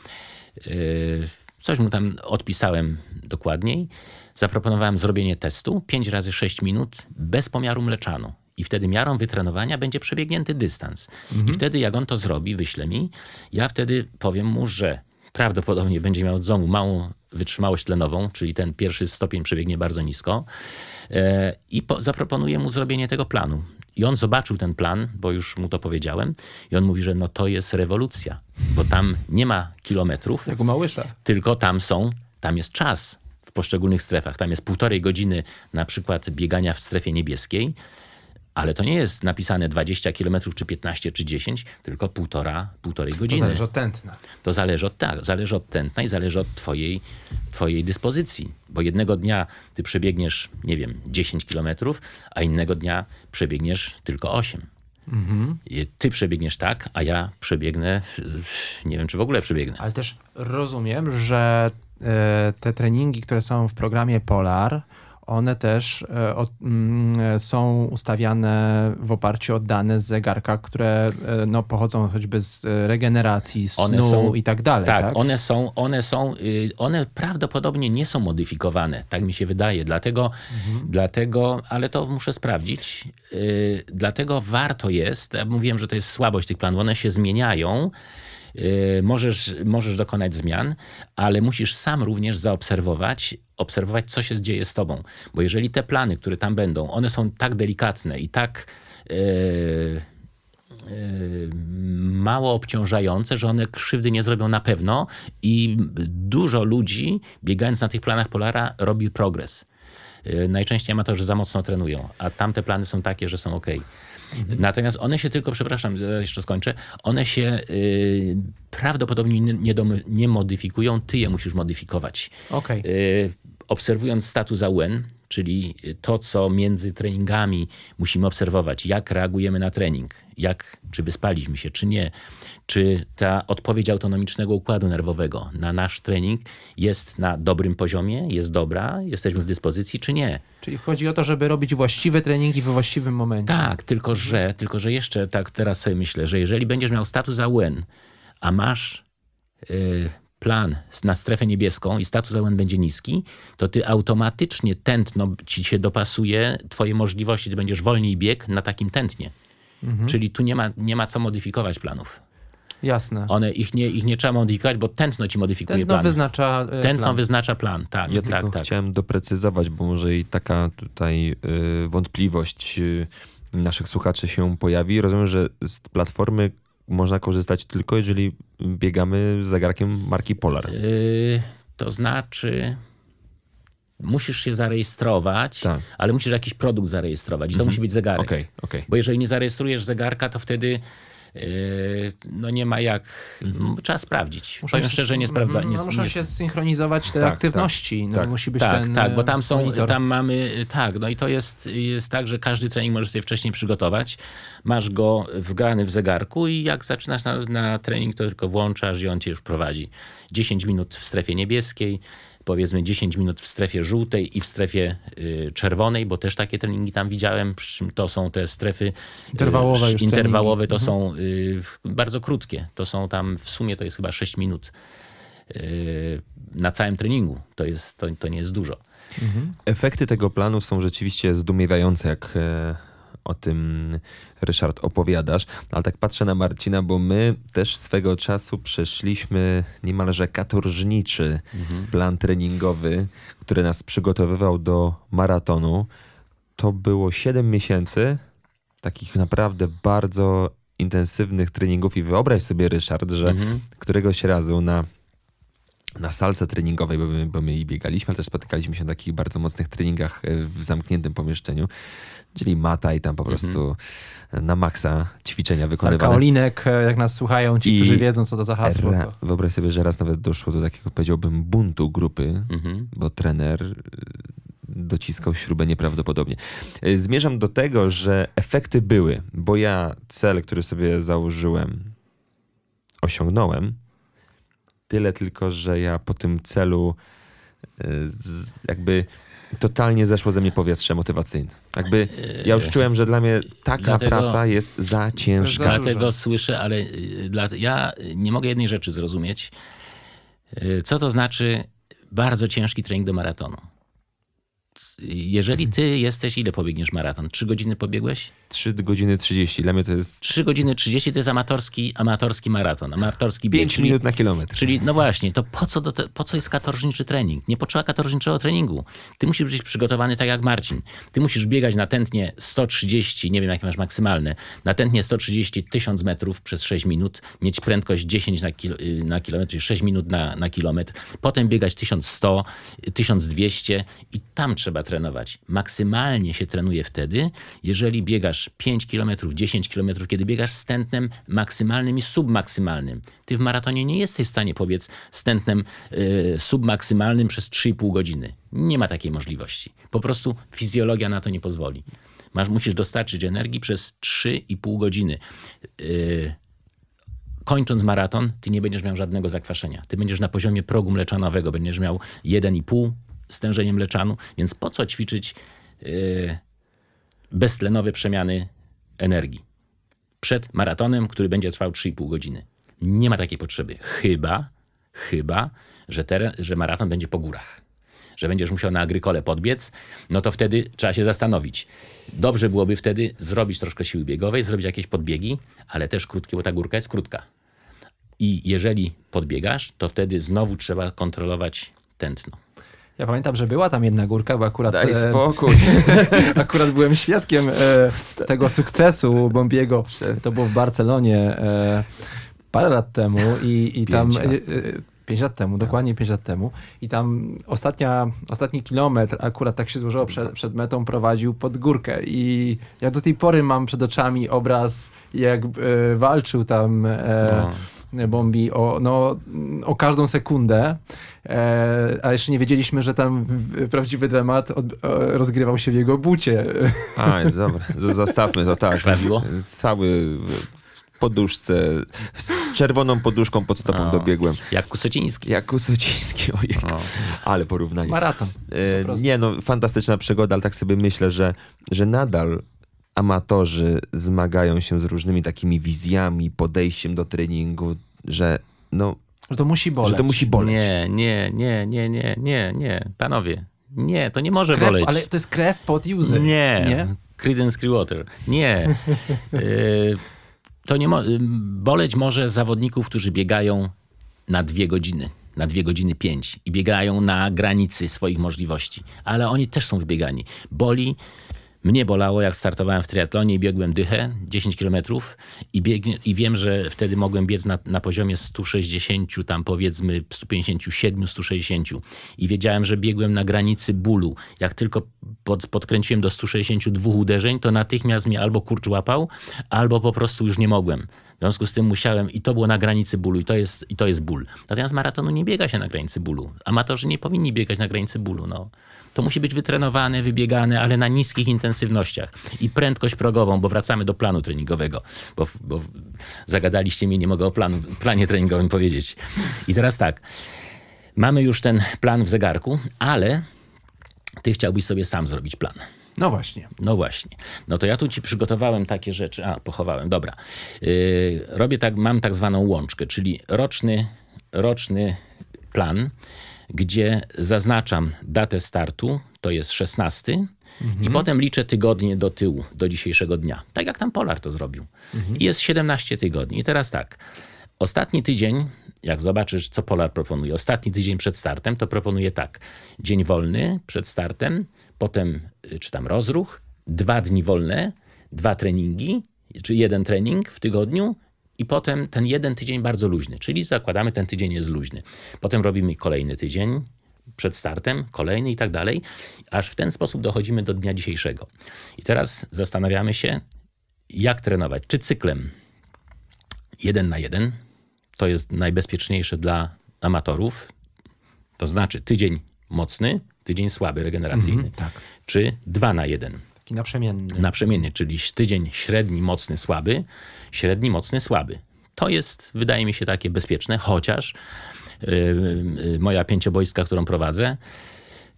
Speaker 4: y, coś mu tam odpisałem dokładniej, zaproponowałem zrobienie testu 5 razy 6 minut bez pomiaru mleczanu. I wtedy miarą wytrenowania będzie przebiegnięty dystans. I wtedy, jak on to zrobi, wyśle mi, ja wtedy powiem mu, że prawdopodobnie będzie miał znowu małą wytrzymałość tlenową, czyli ten pierwszy stopień przebiegnie bardzo nisko. E, I po, zaproponuję mu zrobienie tego planu. I on zobaczył ten plan, bo już mu to powiedziałem, i on mówi, że no to jest rewolucja, bo tam nie ma kilometrów,
Speaker 2: Jak u Małysza.
Speaker 4: tylko tam są, tam jest czas w poszczególnych strefach. Tam jest półtorej godziny na przykład biegania w strefie niebieskiej, ale to nie jest napisane 20 km, czy 15, czy 10, tylko półtora, półtorej
Speaker 2: To
Speaker 4: godziny.
Speaker 2: zależy od tętna.
Speaker 4: To zależy od, tak, zależy od tętna i zależy od twojej, twojej dyspozycji. Bo jednego dnia ty przebiegniesz, nie wiem, 10 kilometrów, a innego dnia przebiegniesz tylko 8. I Ty przebiegniesz tak, a ja przebiegnę, nie wiem, czy w ogóle przebiegnę.
Speaker 2: Ale też rozumiem, że e, te treningi, które są w programie Polar, one też e, mm, są ustawiane w oparciu o dane z zegarka, które e, no, pochodzą choćby z e, regeneracji, snu
Speaker 4: One są-
Speaker 2: i tak dalej.
Speaker 4: Tak,
Speaker 2: Tak,
Speaker 4: one są, one są, y, one prawdopodobnie nie są modyfikowane, tak mi się wydaje, dlatego, dlatego ale to muszę sprawdzić, y, dlatego warto jest, ja mówiłem, że to jest słabość tych planów, one się zmieniają, możesz, możesz dokonać zmian, ale musisz sam również zaobserwować, obserwować, co się dzieje z tobą, bo jeżeli te plany, które tam będą, one są tak delikatne i tak... y, y, mało obciążające, że one krzywdy nie zrobią na pewno i dużo ludzi biegając na tych planach Polara robi progres. Y, Najczęściej amatorzy za mocno trenują, a tamte plany są takie, że są ok. Natomiast one się tylko, przepraszam, jeszcze skończę, one się y, prawdopodobnie nie, nie, modyfikują, ty je musisz modyfikować.
Speaker 2: Okej.
Speaker 4: Y, obserwując status AUN, czyli to, co między treningami musimy obserwować, jak reagujemy na trening, jak, czy wyspaliśmy się, czy nie, czy ta odpowiedź autonomicznego układu nerwowego na nasz trening jest na dobrym poziomie, jest dobra, jesteśmy w dyspozycji, czy nie.
Speaker 2: Czyli chodzi o to, żeby robić właściwe treningi we właściwym momencie.
Speaker 4: Tak, tylko że, tylko że jeszcze tak teraz sobie myślę, że jeżeli będziesz miał status AUN, a masz y, plan na strefę niebieską i status AUN będzie niski, to ty automatycznie tętno ci się dopasuje, twoje możliwości, ty będziesz wolniej bieg na takim tętnie. Czyli tu nie ma, nie ma co modyfikować planów.
Speaker 2: Jasne.
Speaker 4: One, ich, nie, ich nie trzeba modyfikować, bo tętno ci modyfikuje
Speaker 2: Tętno
Speaker 4: plan.
Speaker 2: wyznacza e,
Speaker 4: Tętno
Speaker 2: plan.
Speaker 4: wyznacza plan, tak,
Speaker 3: Ja
Speaker 4: tak,
Speaker 3: tylko
Speaker 4: tak.
Speaker 3: chciałem doprecyzować, bo może i taka tutaj y, wątpliwość y, naszych słuchaczy się pojawi. Rozumiem, że z platformy można korzystać tylko jeżeli biegamy z zegarkiem marki Polar.
Speaker 4: Yy, to znaczy, musisz się zarejestrować,
Speaker 3: Tak.
Speaker 4: ale musisz jakiś produkt zarejestrować i to musi być zegarek.
Speaker 3: Okej, okej.
Speaker 4: Bo jeżeli nie zarejestrujesz zegarka, to wtedy no nie ma jak. Trzeba sprawdzić. Powiem
Speaker 2: się-
Speaker 4: szczerze, nie sprawdza. Nie,
Speaker 2: no, muszą
Speaker 4: nie,
Speaker 2: się synchronizować te
Speaker 3: Tak,
Speaker 2: aktywności. No,
Speaker 3: tak.
Speaker 2: Musi być
Speaker 4: tak,
Speaker 2: ten
Speaker 4: tak, bo tam są,
Speaker 2: monitor.
Speaker 4: tam mamy, tak, no i to jest, jest tak, że każdy trening możesz sobie wcześniej przygotować. Masz go wgrany w zegarku i jak zaczynasz na, na trening, to tylko włączasz i on cię już prowadzi. 10 minut w strefie niebieskiej, powiedzmy 10 minut w strefie żółtej i w strefie y, czerwonej, bo też takie treningi tam widziałem. To są te strefy y,
Speaker 2: Interwałowe już
Speaker 4: interwałowe to są y, bardzo krótkie. To są tam w sumie to jest chyba 6 minut na całym treningu. To, jest, to, to nie jest dużo.
Speaker 3: Efekty tego planu są rzeczywiście zdumiewające, jak e, o tym Ryszard opowiadasz. Ale tak patrzę na Marcina, bo my też swego czasu przeszliśmy niemalże katorżniczy plan treningowy, który nas przygotowywał do maratonu. To było 7 miesięcy takich naprawdę bardzo intensywnych treningów i wyobraź sobie, Ryszard, że któregoś razu na na salce treningowej, bo my, bo my i biegaliśmy, ale też spotykaliśmy się na takich bardzo mocnych treningach e, w zamkniętym pomieszczeniu, czyli mata i tam po prostu na maksa ćwiczenia wykonywane.
Speaker 2: Olinek, e, jak nas słuchają, ci,
Speaker 3: I
Speaker 2: którzy wiedzą, co to za hasło.
Speaker 3: Ra-
Speaker 2: To...
Speaker 3: Wyobraź sobie, że raz nawet doszło do takiego, powiedziałbym, buntu grupy,
Speaker 4: Mhm.
Speaker 3: bo trener y, dociskał śrubę nieprawdopodobnie. Y, Zmierzam do tego, że efekty były, bo ja cel, który sobie założyłem, osiągnąłem. Tyle tylko, że ja po tym celu jakby totalnie zeszło ze mnie powietrze motywacyjne. Jakby ja już czułem, że dla mnie taka
Speaker 4: Dlatego-
Speaker 3: praca jest za ciężka.
Speaker 2: Za
Speaker 4: Dlatego słyszę, ale y, dla, ja nie mogę jednej rzeczy zrozumieć. Y, Co to znaczy bardzo ciężki trening do maratonu? Jeżeli ty jesteś, ile pobiegniesz maraton? Trzy godziny pobiegłeś?
Speaker 3: 3 godziny 30. Dla mnie to jest
Speaker 4: 3 godziny 30 to jest amatorski, amatorski maraton, amatorski bieg.
Speaker 3: 5
Speaker 4: czyli-
Speaker 3: minut na kilometr.
Speaker 4: Czyli no właśnie, to po co, do te, po co jest katorżniczy trening? Nie potrzeba katorżniczego treningu. Ty musisz być przygotowany tak jak Marcin. Ty musisz biegać na tętnie 130, nie wiem jakie masz maksymalne, na tętnie 130 1000 metrów przez 6 minut, mieć prędkość 10 na, kilo, y, na kilometr, czyli 6 minut na, na kilometr, potem biegać 1100, y, 1200 i tam trzeba trenować. Maksymalnie się trenuje wtedy, jeżeli biegasz 5 km, 10 km, kiedy biegasz z tętnem maksymalnym i submaksymalnym. Ty w maratonie nie jesteś w stanie pobiec z tętnem y, submaksymalnym przez 3,5 godziny. Nie ma takiej możliwości. Po prostu fizjologia na to nie pozwoli. Masz, musisz dostarczyć energii przez 3,5 godziny. Y, kończąc maraton, ty nie będziesz miał żadnego zakwaszenia. Ty będziesz na poziomie progu mleczanowego, będziesz miał 1,5 stężenie mleczanu, więc po co ćwiczyć yy, beztlenowe przemiany energii przed maratonem, który będzie trwał 3,5 godziny? Nie ma takiej potrzeby. Chyba, chyba, że, teren, że maraton będzie po górach. Że będziesz musiał na agrykole podbiec, no to wtedy trzeba się zastanowić. Dobrze byłoby wtedy zrobić troszkę siły biegowej, zrobić jakieś podbiegi, ale też krótkie, bo ta górka jest krótka. I jeżeli podbiegasz, to wtedy znowu trzeba kontrolować tętno.
Speaker 2: Ja pamiętam, że była tam jedna górka, bo akurat,
Speaker 3: Daj
Speaker 2: e,
Speaker 3: spokój.
Speaker 2: akurat byłem świadkiem e, tego sukcesu Bombiego. To było w Barcelonie e, parę lat temu i, i tam...
Speaker 3: Pięć lat.
Speaker 2: e, e, Pięć lat temu, dokładnie pięć lat temu. I tam ostatnia, ostatni kilometr, akurat tak się złożyło, przed, przed metą prowadził pod górkę. I ja do tej pory mam przed oczami obraz, jak e, walczył tam e, Bombi o, no, o każdą sekundę. E, a jeszcze nie wiedzieliśmy, że tam w- prawdziwy dramat od, e, rozgrywał się w jego bucie.
Speaker 3: A, dobra, zostawmy to tak.
Speaker 4: Krwawiło?
Speaker 3: Cały w poduszce, z czerwoną poduszką pod stopą
Speaker 4: O.
Speaker 3: dobiegłem.
Speaker 4: Jak Kusociński.
Speaker 3: Jak Kusociński, ojej. Ale porównanie.
Speaker 2: Maraton.
Speaker 3: E, nie no, fantastyczna przygoda, ale tak sobie myślę, że, że nadal amatorzy zmagają się z różnymi takimi wizjami, podejściem do treningu, że no,
Speaker 2: Że to musi boleć.
Speaker 3: że to musi boleć.
Speaker 4: Nie, nie, nie, nie, nie, nie, nie. Panowie, nie, to nie może
Speaker 2: krew,
Speaker 4: boleć.
Speaker 2: Ale to jest krew pod łzy.
Speaker 4: Nie.
Speaker 2: Nie?
Speaker 4: Creedence Clearwater. Nie. Y, to nie mo- y, boleć może zawodników, którzy biegają na dwie godziny, na dwie godziny pięć i biegają na granicy swoich możliwości, ale oni też są wybiegani. Boli. Mnie bolało, jak startowałem w triatlonie i biegłem dychę 10 kilometrów i, biegnie, i wiem, że wtedy mogłem biec na, na poziomie 160, tam powiedzmy 157, 160 i wiedziałem, że biegłem na granicy bólu. Jak tylko pod, podkręciłem do 162 uderzeń, to natychmiast mnie albo kurcz łapał, albo po prostu już nie mogłem. W związku z tym musiałem, i to było na granicy bólu, i to jest, i to jest ból. Natomiast maratonu nie biega się na granicy bólu. Amatorzy nie powinni biegać na granicy bólu. No. To musi być wytrenowane, wybiegane, ale na niskich intensywnościach. I prędkość progową, bo wracamy do planu treningowego, bo, bo zagadaliście mnie, nie mogę o planu, planie treningowym powiedzieć. I teraz tak, mamy już ten plan w zegarku, ale ty chciałbyś sobie sam zrobić plan.
Speaker 2: No właśnie.
Speaker 4: No właśnie. No to ja tu ci przygotowałem takie rzeczy. A, pochowałem, dobra. Yy, robię tak, mam tak zwaną łączkę, czyli roczny, roczny plan, gdzie zaznaczam datę startu, to jest 16, i potem liczę tygodnie do tyłu, do dzisiejszego dnia. Tak jak tam Polar to zrobił. I jest 17 tygodni. I teraz tak. Ostatni tydzień, jak zobaczysz, co Polar proponuje, ostatni tydzień przed startem, to proponuje tak. Dzień wolny przed startem, potem y, czy tam rozruch, dwa dni wolne, dwa treningi, czy jeden trening w tygodniu i potem ten jeden tydzień bardzo luźny, czyli zakładamy, ten tydzień jest luźny. Potem robimy kolejny tydzień przed startem, kolejny i tak dalej, aż w ten sposób dochodzimy do dnia dzisiejszego. I teraz zastanawiamy się, jak trenować. Czy cyklem jeden na jeden, to jest najbezpieczniejsze dla amatorów, to znaczy tydzień mocny, tydzień słaby, regeneracyjny,
Speaker 2: tak.
Speaker 4: czy 2 na 1
Speaker 2: Taki naprzemienny.
Speaker 4: naprzemienny, czyli tydzień średni, mocny, słaby, średni, mocny, słaby. To jest, wydaje mi się, takie bezpieczne, chociaż yy, moja pięciobojska, którą prowadzę,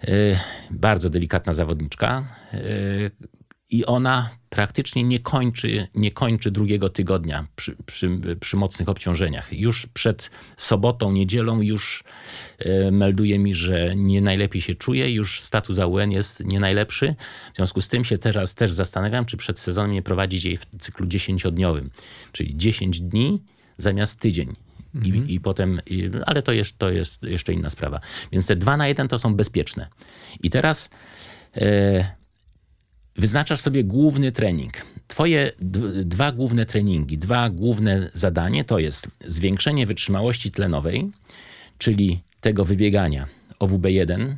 Speaker 4: yy, bardzo delikatna zawodniczka yy, i ona praktycznie nie kończy, nie kończy drugiego tygodnia przy, przy, przy mocnych obciążeniach. Już przed sobotą, niedzielą już e, melduje mi, że nie najlepiej się czuje, już status AUN jest nie najlepszy. W związku z tym się teraz też zastanawiam, czy przed sezonem nie prowadzić jej w cyklu 10-dniowym, czyli 10 dni zamiast tydzień. I, I potem, i, ale to jest, to jest jeszcze inna sprawa. Więc te 2 na 1 to są bezpieczne. I teraz e, wyznaczasz sobie główny trening. Twoje dwa główne treningi, dwa główne zadanie to jest zwiększenie wytrzymałości tlenowej, czyli tego wybiegania OWB1,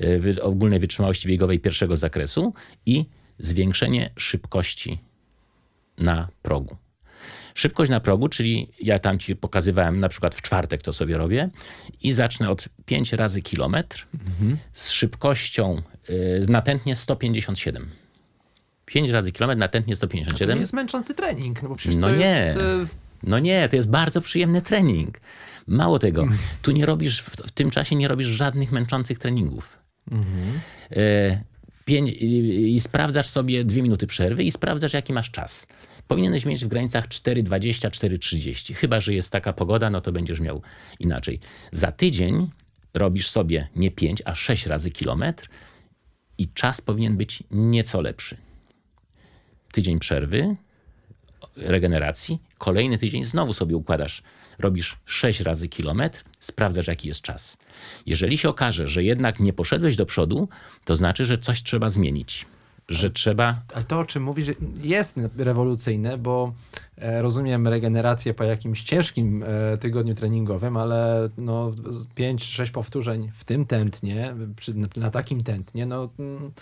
Speaker 4: y, ogólnej wytrzymałości biegowej pierwszego zakresu i zwiększenie szybkości na progu. Szybkość na progu, czyli ja tam ci pokazywałem, na przykład w czwartek to sobie robię i zacznę od 5 razy kilometr z szybkością y, natętnie 157. 5 razy kilometr, natętnie
Speaker 2: To
Speaker 4: 157.
Speaker 2: nie jest męczący trening, no bo przecież
Speaker 4: No
Speaker 2: to
Speaker 4: nie.
Speaker 2: jest... e,
Speaker 4: No nie, to jest bardzo przyjemny trening. Mało tego, tu nie robisz, w, w tym czasie nie robisz żadnych męczących treningów. E, pięć, i, I sprawdzasz sobie dwie minuty przerwy i sprawdzasz, jaki masz czas. Powinieneś mieć w granicach 4,20, 4,30. Chyba, że jest taka pogoda, no to będziesz miał inaczej. Za tydzień robisz sobie nie 5, a 6 razy kilometr i czas powinien być nieco lepszy. Tydzień przerwy, regeneracji, kolejny tydzień znowu sobie układasz, robisz 6 razy kilometr, sprawdzasz jaki jest czas. Jeżeli się okaże, że jednak nie poszedłeś do przodu, to znaczy, że coś trzeba zmienić. Że trzeba.
Speaker 2: Ale to, o czym mówisz, jest rewolucyjne, bo e, rozumiem regenerację po jakimś ciężkim e, tygodniu treningowym, ale no 5-6 powtórzeń w tym tętnie, na takim tętnie, no, mm,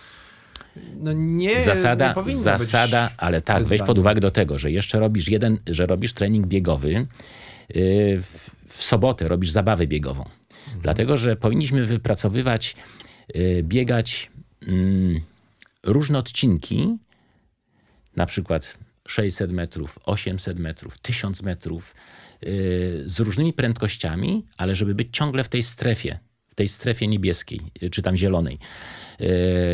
Speaker 2: no nie, nie
Speaker 4: Zasada,
Speaker 2: powinno
Speaker 4: zasada, ale tak, weź
Speaker 2: wyzwaniem.
Speaker 4: pod uwagę do tego, że jeszcze robisz jeden, że robisz trening biegowy, yy, w, sobotę robisz zabawę biegową. Dlatego, że powinniśmy wypracowywać, yy, biegać mm, różne odcinki, na przykład 600 metrów, 800 metrów, 1000 metrów, yy, z różnymi prędkościami, ale żeby być ciągle w tej strefie, w tej strefie niebieskiej, yy, czy tam zielonej. Yy,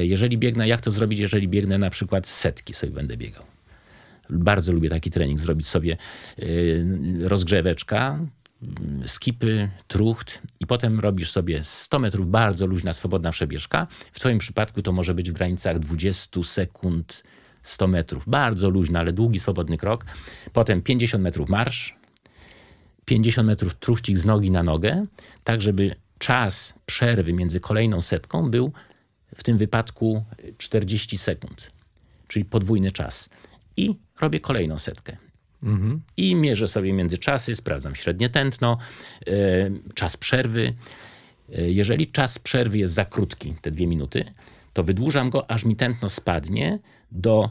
Speaker 4: Jeżeli biegnę, jak to zrobić, jeżeli biegnę na przykład setki sobie będę biegał. Bardzo lubię taki trening, zrobić sobie yy, rozgrzeweczka, skipy, trucht i potem robisz sobie 100 metrów bardzo luźna, swobodna przebieżka. W twoim przypadku to może być w granicach 20 sekund 100 metrów. Bardzo luźny, ale długi, swobodny krok. Potem 50 metrów marsz, 50 metrów truchcik z nogi na nogę, tak żeby czas przerwy między kolejną setką był w tym wypadku 40 sekund, czyli podwójny czas. I robię kolejną setkę. I mierzę sobie międzyczasy, sprawdzam średnie tętno, e, czas przerwy. E, Jeżeli czas przerwy jest za krótki, te dwie minuty, to wydłużam go, aż mi tętno spadnie do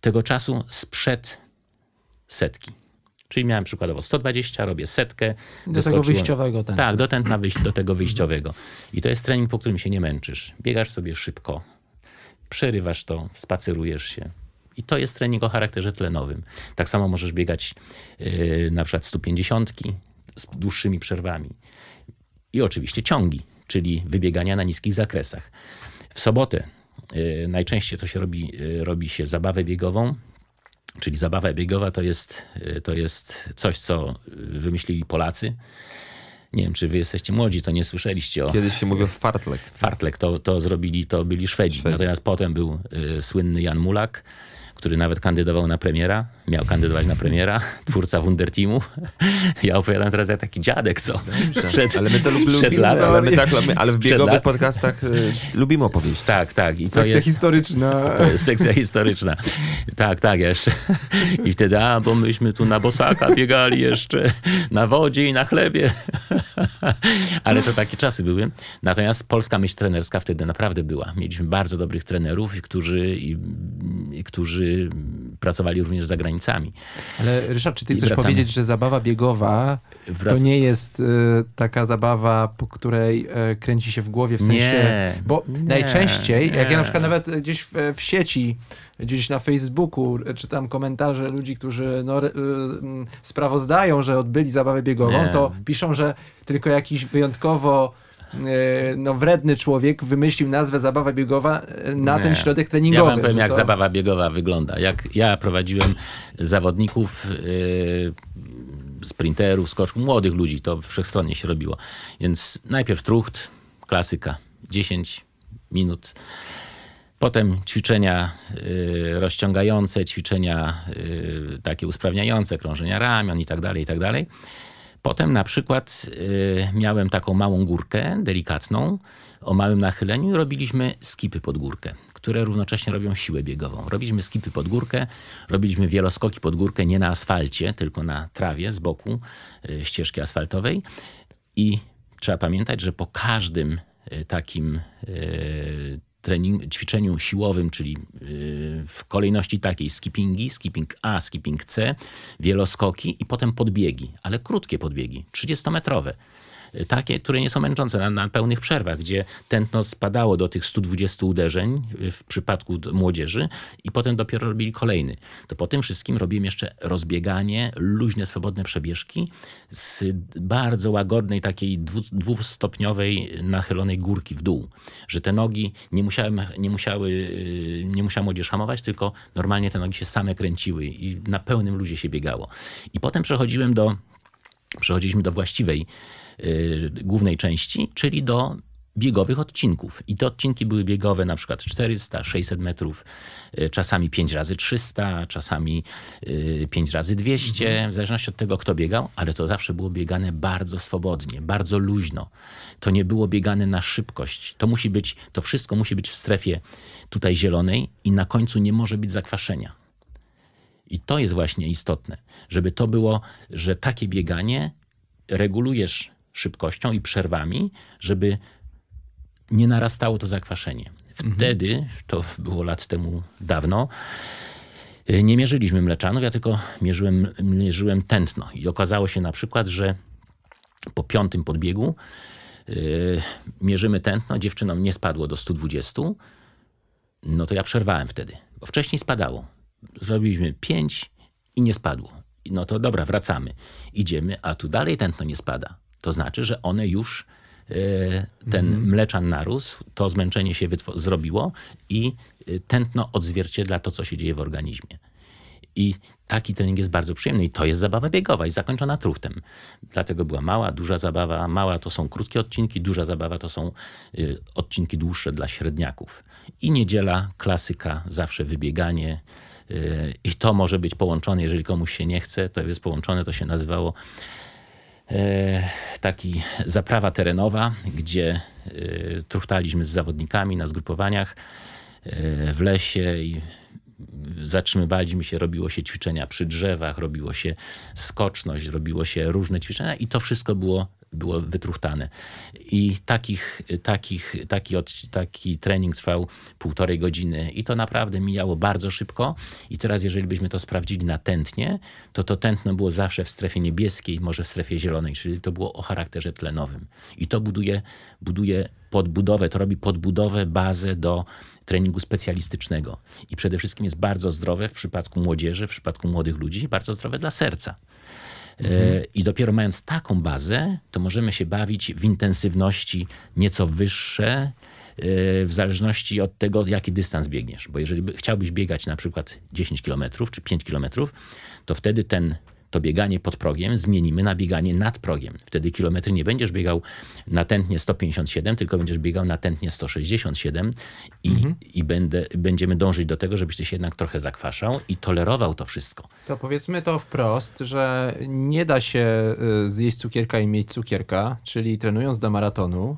Speaker 4: tego czasu sprzed setki. Czyli miałem przykładowo 120, robię setkę.
Speaker 2: Do tego wyjściowego tętna.
Speaker 4: Tak, do tętna wyjść, do tego wyjściowego. I to jest trening, po którym się nie męczysz. Biegasz sobie szybko, przerywasz to, spacerujesz się. I to jest trening o charakterze tlenowym. Tak samo możesz biegać yy, na przykład 150 z dłuższymi przerwami. I oczywiście ciągi, czyli wybiegania na niskich zakresach. W sobotę yy, najczęściej to się robi, yy, robi się zabawę biegową, czyli zabawa biegowa to jest, yy, to jest coś, co wymyślili Polacy. Nie wiem, czy wy jesteście młodzi, to nie słyszeliście o
Speaker 3: Kiedyś się mówił fartlek.
Speaker 4: Fartlek. To, to zrobili, to byli Szwedzi. Natomiast potem był y, słynny Jan Mulak, który nawet kandydował na premiera. Miał kandydować na premiera, twórca Wunderteamu. Ja opowiadam teraz jak taki dziadek, co sprzed,
Speaker 3: Ale my to
Speaker 4: sprzed
Speaker 3: lubimy,
Speaker 4: lat.
Speaker 3: ale, my tak, ale w biegowych
Speaker 4: lat.
Speaker 3: podcastach y, lubimy opowieść.
Speaker 4: Tak, tak. I to
Speaker 2: Sekcja
Speaker 4: jest,
Speaker 2: historyczna.
Speaker 4: to jest sekcja historyczna. Tak, tak, ja jeszcze. I wtedy, a, bo myśmy tu na bosaka biegali jeszcze, na wodzie i na chlebie. Ale to takie czasy były. Natomiast polska myśl trenerska wtedy naprawdę była. Mieliśmy bardzo dobrych trenerów, którzy, i którzy pracowali również za granicami.
Speaker 2: Ale Ryszard, czy ty
Speaker 4: I
Speaker 2: chcesz
Speaker 4: wracamy.
Speaker 2: powiedzieć, że zabawa biegowa
Speaker 4: Wrac-
Speaker 2: to nie jest y, taka zabawa, po której y, kręci się w głowie, w sensie...
Speaker 4: Nie,
Speaker 2: bo
Speaker 4: nie,
Speaker 2: najczęściej, jak ja
Speaker 4: nie.
Speaker 2: na przykład nawet gdzieś w, w sieci, gdzieś na Facebooku y, czytam komentarze ludzi, którzy no, sprawozdają, że odbyli zabawę biegową,
Speaker 4: Nie.
Speaker 2: to piszą, że tylko jakiś wyjątkowo no, wredny człowiek wymyślił nazwę zabawa biegowa y, na
Speaker 4: Nie.
Speaker 2: ten środek treningowy.
Speaker 4: Ja wam powiem, jak
Speaker 2: to-
Speaker 4: zabawa biegowa wygląda. Jak ja prowadziłem zawodników, yy, sprinterów, skoczków, młodych ludzi, to wszechstronnie się robiło. Więc najpierw trucht, klasyka, 10 minut. Potem ćwiczenia y, rozciągające, ćwiczenia y, takie usprawniające, krążenia ramion i tak dalej, i tak dalej. Potem na przykład y, miałem taką małą górkę, delikatną, o małym nachyleniu i robiliśmy skipy pod górkę, które równocześnie robią siłę biegową. Robiliśmy skipy pod górkę, robiliśmy wieloskoki pod górkę nie na asfalcie, tylko na trawie z boku y, ścieżki asfaltowej. I trzeba pamiętać, że po każdym y, takim trening, ćwiczeniu siłowym, czyli y, w kolejności takiej skippingi, skipping A, skipping C, wieloskoki i potem podbiegi, ale krótkie podbiegi, 30-metrowe. Takie, które nie są męczące na, na pełnych przerwach, gdzie tętno spadało do tych 120 uderzeń w przypadku młodzieży i potem dopiero robili kolejny. To po tym wszystkim robiłem jeszcze rozbieganie, luźne, swobodne przebieżki z bardzo łagodnej, takiej dwu, dwustopniowej nachylonej górki w dół, że te nogi nie musiały, nie musiały, y, nie musiała młodzież hamować, tylko normalnie te nogi się same kręciły i na pełnym luzie się biegało. I potem przechodziłem do, przechodziliśmy do właściwej głównej części, czyli do biegowych odcinków. I te odcinki były biegowe na przykład 400, 600 metrów, y, czasami 5 razy 300, czasami y, 5 razy 200, w zależności od tego, kto biegał, ale to zawsze było biegane bardzo swobodnie, bardzo luźno. To nie było biegane na szybkość. To musi być, to wszystko musi być w strefie tutaj zielonej i na końcu nie może być zakwaszenia. I to jest właśnie istotne, żeby to było, że takie bieganie regulujesz szybkością i przerwami, żeby nie narastało to zakwaszenie. Wtedy, to było lat temu dawno, y, nie mierzyliśmy mleczanów, ja tylko mierzyłem, mierzyłem tętno. I okazało się na przykład, że po piątym podbiegu yy, mierzymy tętno, dziewczynom nie spadło do 120, no to ja przerwałem wtedy, bo wcześniej spadało. Zrobiliśmy 5 i nie spadło. No to dobra, wracamy. Idziemy, a tu dalej tętno nie spada. To znaczy, że one już e, ten mleczan narósł, to zmęczenie się zrobiło i e, tętno odzwierciedla to, co się dzieje w organizmie. I taki trening jest bardzo przyjemny i to jest zabawa biegowa i zakończona truchtem. Dlatego była mała, duża zabawa. Mała to są krótkie odcinki, duża zabawa to są y, odcinki dłuższe dla średniaków. I niedziela, klasyka, zawsze wybieganie. I to może być połączone, jeżeli komuś się nie chce, to jest połączone, to się nazywało e, taki zaprawa terenowa, gdzie e, truchtaliśmy z zawodnikami na zgrupowaniach e, w lesie i zatrzymywaliśmy się, robiło się ćwiczenia przy drzewach, robiło się skoczność, robiło się różne ćwiczenia i to wszystko było, było wytruchtane. I takich, takich, taki, taki trening trwał półtorej godziny i to naprawdę mijało bardzo szybko. I teraz, jeżeli byśmy to sprawdzili na tętnie, to to tętno było zawsze w strefie niebieskiej, może w strefie zielonej, czyli to było o charakterze tlenowym. I to buduje, buduje podbudowę, to robi podbudowę, bazę do treningu specjalistycznego. I przede wszystkim jest bardzo zdrowe w przypadku młodzieży, w przypadku młodych ludzi, bardzo zdrowe dla serca. E, I dopiero mając taką bazę, to możemy się bawić w intensywności nieco wyższe, e, w zależności od tego, jaki dystans biegniesz. Bo jeżeli by- chciałbyś biegać na przykład 10 km czy 5 km, to wtedy ten, to bieganie pod progiem zmienimy na bieganie nad progiem. Wtedy kilometry nie będziesz biegał na tętnie 157, tylko będziesz biegał na tętnie 167 i, i będę, będziemy dążyć do tego, żebyś ty się jednak trochę zakwaszał i tolerował to wszystko.
Speaker 2: To powiedzmy to wprost, że nie da się y, zjeść cukierka i mieć cukierka, czyli trenując do maratonu,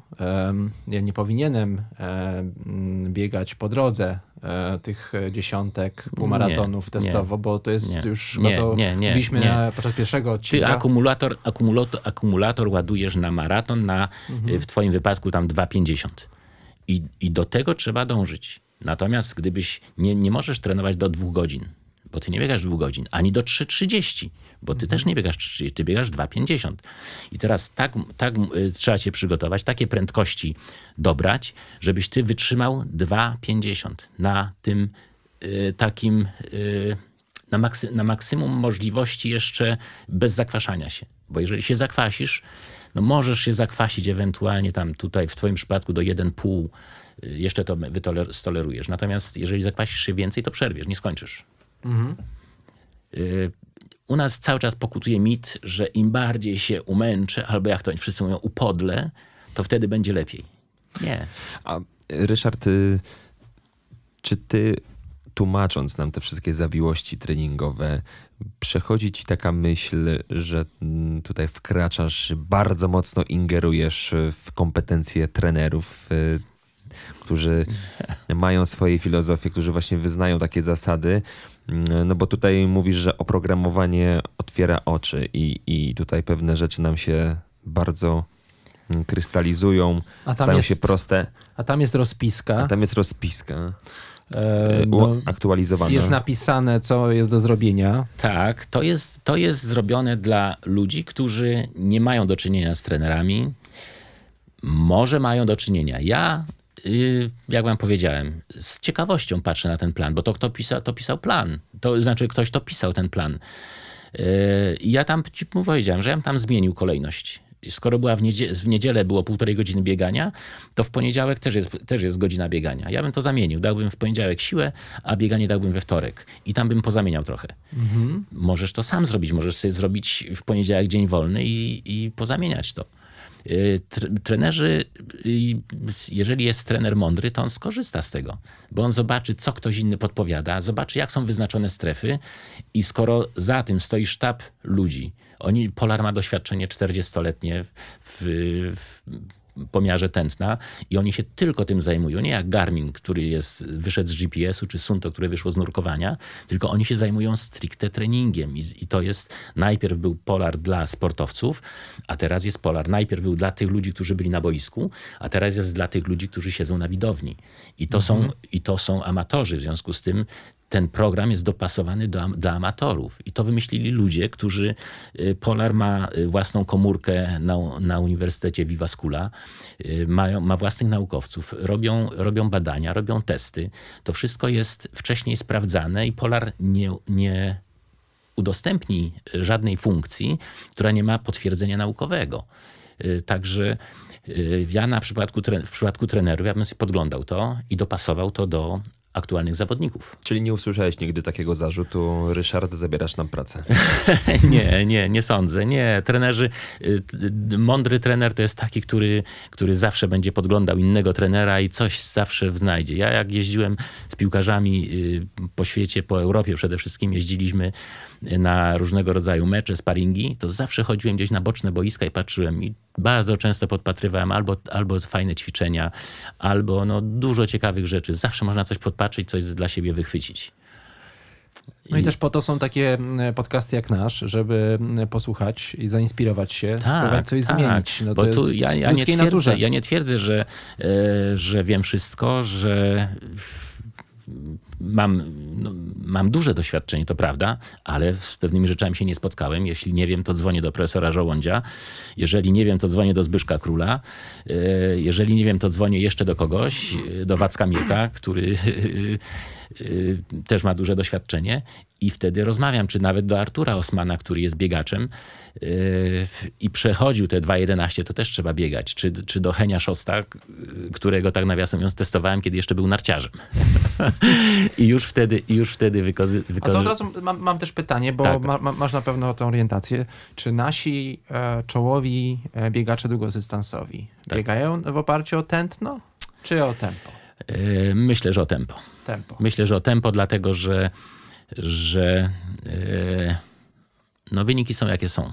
Speaker 2: ja nie powinienem em, biegać po drodze e, tych dziesiątek półmaratonów
Speaker 4: Nie,
Speaker 2: testowo, bo to jest
Speaker 4: nie,
Speaker 2: już,
Speaker 4: nie,
Speaker 2: no to
Speaker 4: nie, nie, nie.
Speaker 2: Na, podczas pierwszego
Speaker 4: Ty
Speaker 2: odcinka.
Speaker 4: akumulator, akumulator, akumulator ładujesz na maraton, na w twoim wypadku tam 2,50. I, I do tego trzeba dążyć. Natomiast gdybyś nie, nie możesz trenować do dwóch godzin, bo ty nie biegasz dwóch godzin, ani do 3.30, bo ty też nie biegasz 3.30, ty biegasz 2.50. I teraz tak, tak y, trzeba się przygotować, takie prędkości dobrać, żebyś ty wytrzymał 2.50 na tym y, takim, y, na, maksy, na maksimum możliwości jeszcze bez zakwaszania się. Bo jeżeli się zakwasisz, no możesz się zakwasić ewentualnie tam tutaj w twoim przypadku do 1,5 y, jeszcze to stolerujesz. Natomiast jeżeli zakwasisz się więcej, to przerwiesz, nie skończysz. Y, U nas cały czas pokutuje mit, że im bardziej się umęczę, albo jak to wszyscy mówią, upodlę, to wtedy będzie lepiej. Nie.
Speaker 3: A Ryszard, y, czy ty tłumacząc nam te wszystkie zawiłości treningowe, przechodzi ci taka myśl, że mm, tutaj wkraczasz, bardzo mocno ingerujesz w kompetencje trenerów, y, którzy mają swoje filozofie, którzy właśnie wyznają takie zasady. Mm, No bo tutaj mówisz, że oprogramowanie otwiera oczy i, i tutaj pewne rzeczy nam się bardzo mm, krystalizują, stają
Speaker 2: jest-
Speaker 3: się proste,
Speaker 2: A tam jest rozpiska.
Speaker 3: a tam jest rozpiska
Speaker 2: e, no,
Speaker 3: aktualizowana.
Speaker 2: jest napisane, co jest do zrobienia.
Speaker 4: Tak, to jest, to jest zrobione dla ludzi, którzy nie mają do czynienia z trenerami. Może mają do czynienia. Ja, y, jak wam powiedziałem, z ciekawością patrzę na ten plan, bo to kto pisał, to pisał plan. To znaczy ktoś to pisał ten plan. Y, I ja tam ci powiedziałem, że ja bym tam zmienił kolejność. Skoro była w, niedzie- w niedzielę było półtorej godziny biegania, to w poniedziałek też jest, też jest godzina biegania. Ja bym to zamienił. Dałbym w poniedziałek siłę, a bieganie dałbym we wtorek. I tam bym pozamieniał trochę. Możesz to sam zrobić. Możesz sobie zrobić w poniedziałek dzień wolny i, i pozamieniać to. Y, tr- Trenerzy, y, jeżeli jest trener mądry, to on skorzysta z tego, bo on zobaczy, co ktoś inny podpowiada, zobaczy, jak są wyznaczone strefy i skoro za tym stoi sztab ludzi, oni, Polar ma doświadczenie 40-letnie w, w pomiarze tętna i oni się tylko tym zajmują. Nie jak Garmin, który jest, wyszedł z GPS-u, czy Sunto, które wyszło z nurkowania, tylko oni się zajmują stricte treningiem I, i to jest, najpierw był Polar dla sportowców, a teraz jest Polar. Najpierw był dla tych ludzi, którzy byli na boisku, a teraz jest dla tych ludzi, którzy siedzą na widowni. I to, są, i to są amatorzy, w związku z tym ten program jest dopasowany do, dla amatorów. I to wymyślili ludzie, którzy. y, Polar ma y, własną komórkę na, na Uniwersytecie Viva Schoola, y, mają, ma własnych naukowców, robią, robią badania, robią testy. To wszystko jest wcześniej sprawdzane i Polar nie, nie udostępni żadnej funkcji, która nie ma potwierdzenia naukowego. Także ja na przypadku, w przypadku trenerów ja bym sobie podglądał to i dopasował to do aktualnych zawodników.
Speaker 3: Czyli nie usłyszałeś nigdy takiego zarzutu, Ryszard, zabierasz nam pracę.
Speaker 4: Nie, nie, nie sądzę. Nie, trenerzy, y, mądry trener to jest taki, który, który zawsze będzie podglądał innego trenera i coś zawsze znajdzie. Ja jak jeździłem z piłkarzami y, po świecie, po Europie przede wszystkim, jeździliśmy na różnego rodzaju mecze, sparingi, to zawsze chodziłem gdzieś na boczne boiska i patrzyłem i bardzo często podpatrywałem albo, albo fajne ćwiczenia, albo no, dużo ciekawych rzeczy. Zawsze można coś podpatrzeć, coś dla siebie wychwycić.
Speaker 2: No i też po to są takie mm, podcasty jak nasz, żeby mm, posłuchać i zainspirować się, spróbować coś zmienić. No
Speaker 4: Tak, bo
Speaker 2: to
Speaker 4: tu ja, ja, nie twierdzę, ja nie twierdzę, że, e, że wiem wszystko, że mam, no, mam duże doświadczenie, to prawda, ale z pewnymi rzeczami się nie spotkałem. Jeśli nie wiem, to dzwonię do profesora Żołądzia. Jeżeli nie wiem, to dzwonię do Zbyszka Króla. E, Jeżeli nie wiem, to dzwonię jeszcze do kogoś, e, do Wacka Mirka, który e, też ma duże doświadczenie i wtedy rozmawiam, czy nawet do Artura Osmana, który jest biegaczem yy, i przechodził te 2.11, to też trzeba biegać, czy, czy do Henia Szosta, którego tak nawiasem mówiąc testowałem, kiedy jeszcze był narciarzem. I już wtedy, już wtedy wykozy,
Speaker 2: A to od razu mam, mam też pytanie, bo
Speaker 4: Tak.
Speaker 2: ma, ma, masz na pewno tą orientację. Czy nasi e, czołowi e, biegacze długodystansowi
Speaker 4: Tak.
Speaker 2: biegają w oparciu o tętno, czy o tempo?
Speaker 4: Yy, Myślę, że o tempo.
Speaker 2: Tempo.
Speaker 4: Myślę, że o tempo, dlatego że, że yy, no wyniki są jakie są.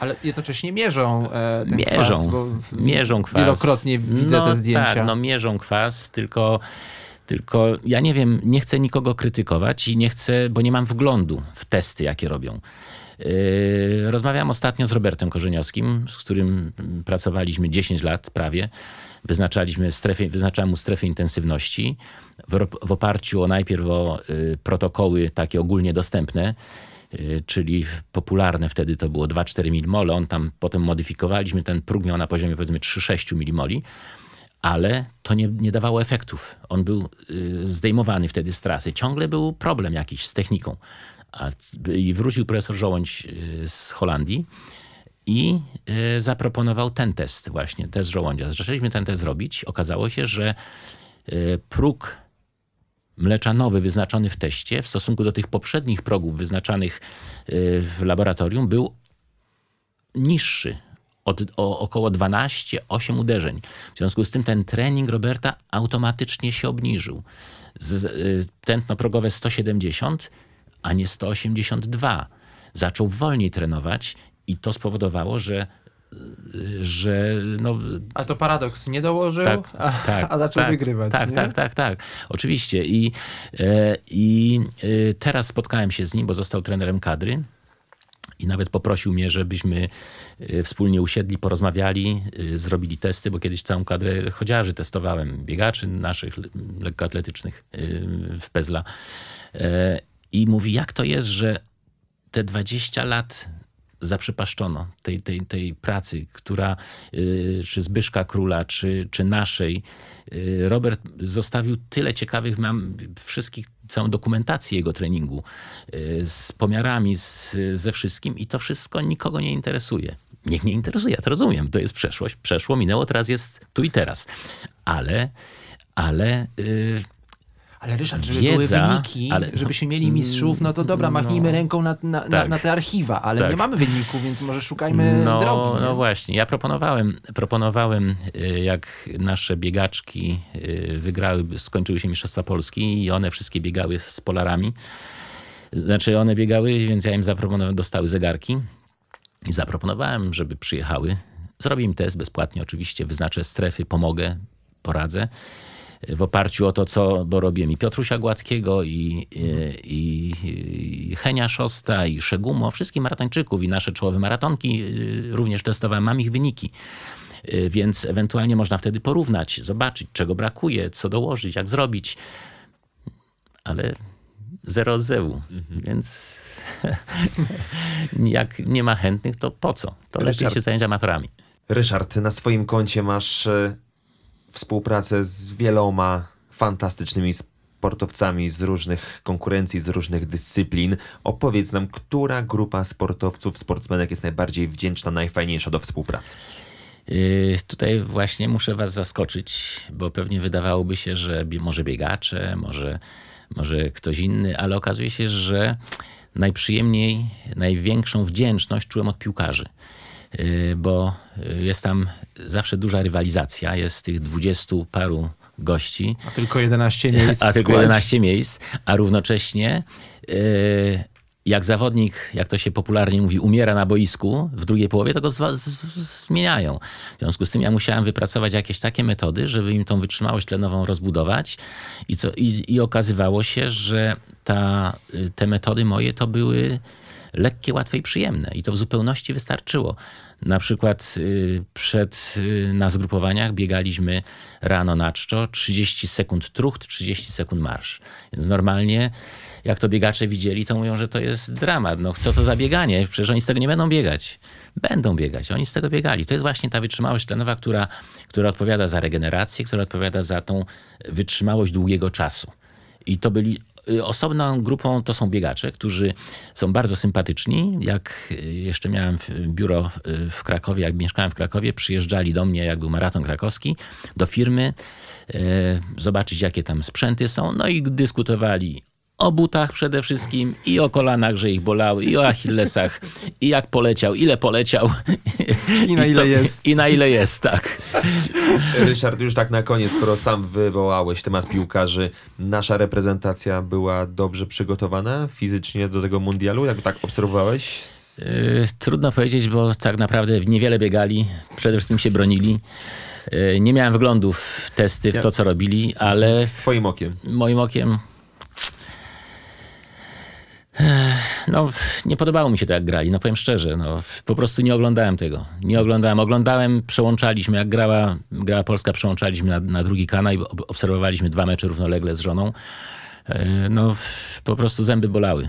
Speaker 2: Ale jednocześnie mierzą e, ten
Speaker 4: mierzą,
Speaker 2: kwas, bo w-
Speaker 4: mierzą kwas.
Speaker 2: Wielokrotnie widzę
Speaker 4: no,
Speaker 2: te zdjęcia.
Speaker 4: Tak, no mierzą kwas, tylko, tylko ja nie wiem, nie chcę nikogo krytykować i nie chcę, bo nie mam wglądu w testy, jakie robią. Yy, Rozmawiałem ostatnio z Robertem Korzeniowskim, z którym pracowaliśmy 10 lat prawie. Wyznaczaliśmy strefę, wyznaczałem mu strefę intensywności. W, w oparciu o najpierw o y, protokoły takie ogólnie dostępne, y, czyli popularne wtedy to było 2-4 mmol. On tam potem modyfikowaliśmy, ten próg miał na poziomie powiedzmy 3-6 mmol, ale to nie, nie dawało efektów. On był y, zdejmowany wtedy z trasy. Ciągle był problem jakiś z techniką. A, I wrócił profesor Żołądź z Holandii i zaproponował ten test właśnie, test żołądzia. Zaczęliśmy ten test robić. Okazało się, że próg mleczanowy wyznaczony w teście w stosunku do tych poprzednich progów wyznaczanych y, w laboratorium był niższy od, o około 12-8 uderzeń. W związku z tym ten trening Roberta automatycznie się obniżył. Z, y, tętno progowe 170, a nie 182. Zaczął wolniej trenować i to spowodowało, że że no,
Speaker 2: A to paradoks, nie dołożył,
Speaker 4: tak,
Speaker 2: a,
Speaker 4: tak,
Speaker 2: a zaczął
Speaker 4: tak,
Speaker 2: wygrywać.
Speaker 4: Tak,
Speaker 2: nie?
Speaker 4: tak, tak, tak. Oczywiście. I, e, i e, teraz spotkałem się z nim, bo został trenerem kadry. I nawet poprosił mnie, żebyśmy e, wspólnie usiedli, porozmawiali, zrobili testy, bo kiedyś całą kadrę chodziarzy testowałem, biegaczy naszych le- lekkoatletycznych w Pezla. I mówi, jak to jest, że te 20 lat zaprzepaszczono tej, tej, tej pracy, która y, czy Zbyszka Króla, czy, czy naszej. Y, Robert zostawił tyle ciekawych, mam wszystkich, całą dokumentację jego treningu y, z pomiarami, z, ze wszystkim i to wszystko nikogo nie interesuje. Niech nie interesuje, ja to rozumiem. To jest przeszłość, przeszło, minęło, teraz jest tu i teraz. Ale, ale y,
Speaker 2: Ale Ryszard, żeby
Speaker 4: Wiedza,
Speaker 2: były wyniki,
Speaker 4: ale-
Speaker 2: żebyśmy mieli mistrzów, no to dobra, machnijmy ręką na, na,
Speaker 4: Tak.
Speaker 2: na te archiwa, ale
Speaker 4: Tak.
Speaker 2: nie mamy wyników, więc może szukajmy
Speaker 4: no,
Speaker 2: drogi. nie?
Speaker 4: No właśnie, ja proponowałem, proponowałem, y, jak nasze biegaczki y, wygrały, skończyły się Mistrzostwa Polski i one wszystkie biegały z polarami. Znaczy one biegały, więc ja im zaproponowałem, dostały zegarki i zaproponowałem, żeby przyjechały. Zrobię im test bezpłatnie oczywiście, wyznaczę strefy, pomogę, poradzę. W oparciu o to, co, bo robię i Piotrusia Gładkiego, i, i, i Henia Szosta, i Szegumo, wszystkich maratończyków, i nasze czołowe maratonki y, również testowałem, mam ich wyniki. Y, Więc ewentualnie można wtedy porównać, zobaczyć, czego brakuje, co dołożyć, jak zrobić. Ale zero od zewu. Więc jak nie ma chętnych, to po co? To lepiej
Speaker 3: Ryszard.
Speaker 4: się zająć amatorami.
Speaker 3: Ryszard, na swoim koncie masz e, współpracę z wieloma fantastycznymi sportowcami z różnych konkurencji, z różnych dyscyplin. Opowiedz nam, która grupa sportowców, sportsmenek jest najbardziej wdzięczna, najfajniejsza do współpracy?
Speaker 4: Yy, Tutaj właśnie muszę was zaskoczyć, bo pewnie wydawałoby się, że może biegacze, może, może ktoś inny, ale okazuje się, że najprzyjemniej, największą wdzięczność czułem od piłkarzy. Yy, Bo jest tam zawsze duża rywalizacja, jest tych dwudziestu paru gości,
Speaker 2: A tylko 11 miejsc.
Speaker 4: a tylko
Speaker 2: skład.
Speaker 4: 11 miejsc, a równocześnie yy, jak zawodnik, jak to się popularnie mówi, umiera na boisku w drugiej połowie, to go zmieniają. W związku z tym ja musiałem wypracować jakieś takie metody, żeby im tą wytrzymałość tlenową rozbudować i, co, i, i okazywało się, że ta, y, te metody moje to były lekkie, łatwe i przyjemne. I to w zupełności wystarczyło. Na przykład y, przed, y, na zgrupowaniach biegaliśmy rano na czczo, 30 sekund trucht, 30 sekund marsz. Więc normalnie, jak to biegacze widzieli, to mówią, że to jest dramat. No co to za bieganie? Przecież oni z tego nie będą biegać. Będą biegać. Oni z tego biegali. To jest właśnie ta wytrzymałość tlenowa, która, która odpowiada za regenerację, która odpowiada za tą wytrzymałość długiego czasu. I to byli osobną grupą to są biegacze, którzy są bardzo sympatyczni. Jak y, jeszcze miałem biuro y, w Krakowie, jak mieszkałem w Krakowie, przyjeżdżali do mnie, jak był maraton krakowski, do firmy, y, zobaczyć jakie tam sprzęty są, no i dyskutowali o butach przede wszystkim i o kolanach, że ich bolały, i o achillesach, i jak poleciał, ile poleciał.
Speaker 2: I na ile jest.
Speaker 4: I na ile jest, tak.
Speaker 3: Ryszard, już tak na koniec, skoro sam wywołałeś temat piłkarzy, nasza reprezentacja była dobrze przygotowana fizycznie do tego mundialu? Jak tak obserwowałeś?
Speaker 4: Yy, Trudno powiedzieć, bo tak naprawdę niewiele biegali, przede wszystkim się bronili. Yy, Nie miałem wglądu w testy, w to co robili, ale
Speaker 3: Twoim okiem.
Speaker 4: moim okiem. No, nie podobało mi się to, jak grali. No powiem szczerze, no, po prostu nie oglądałem tego. Nie oglądałem. Oglądałem, przełączaliśmy, jak grała, grała Polska, przełączaliśmy na, na drugi kanał i obserwowaliśmy dwa mecze równolegle z żoną. No, po prostu zęby bolały.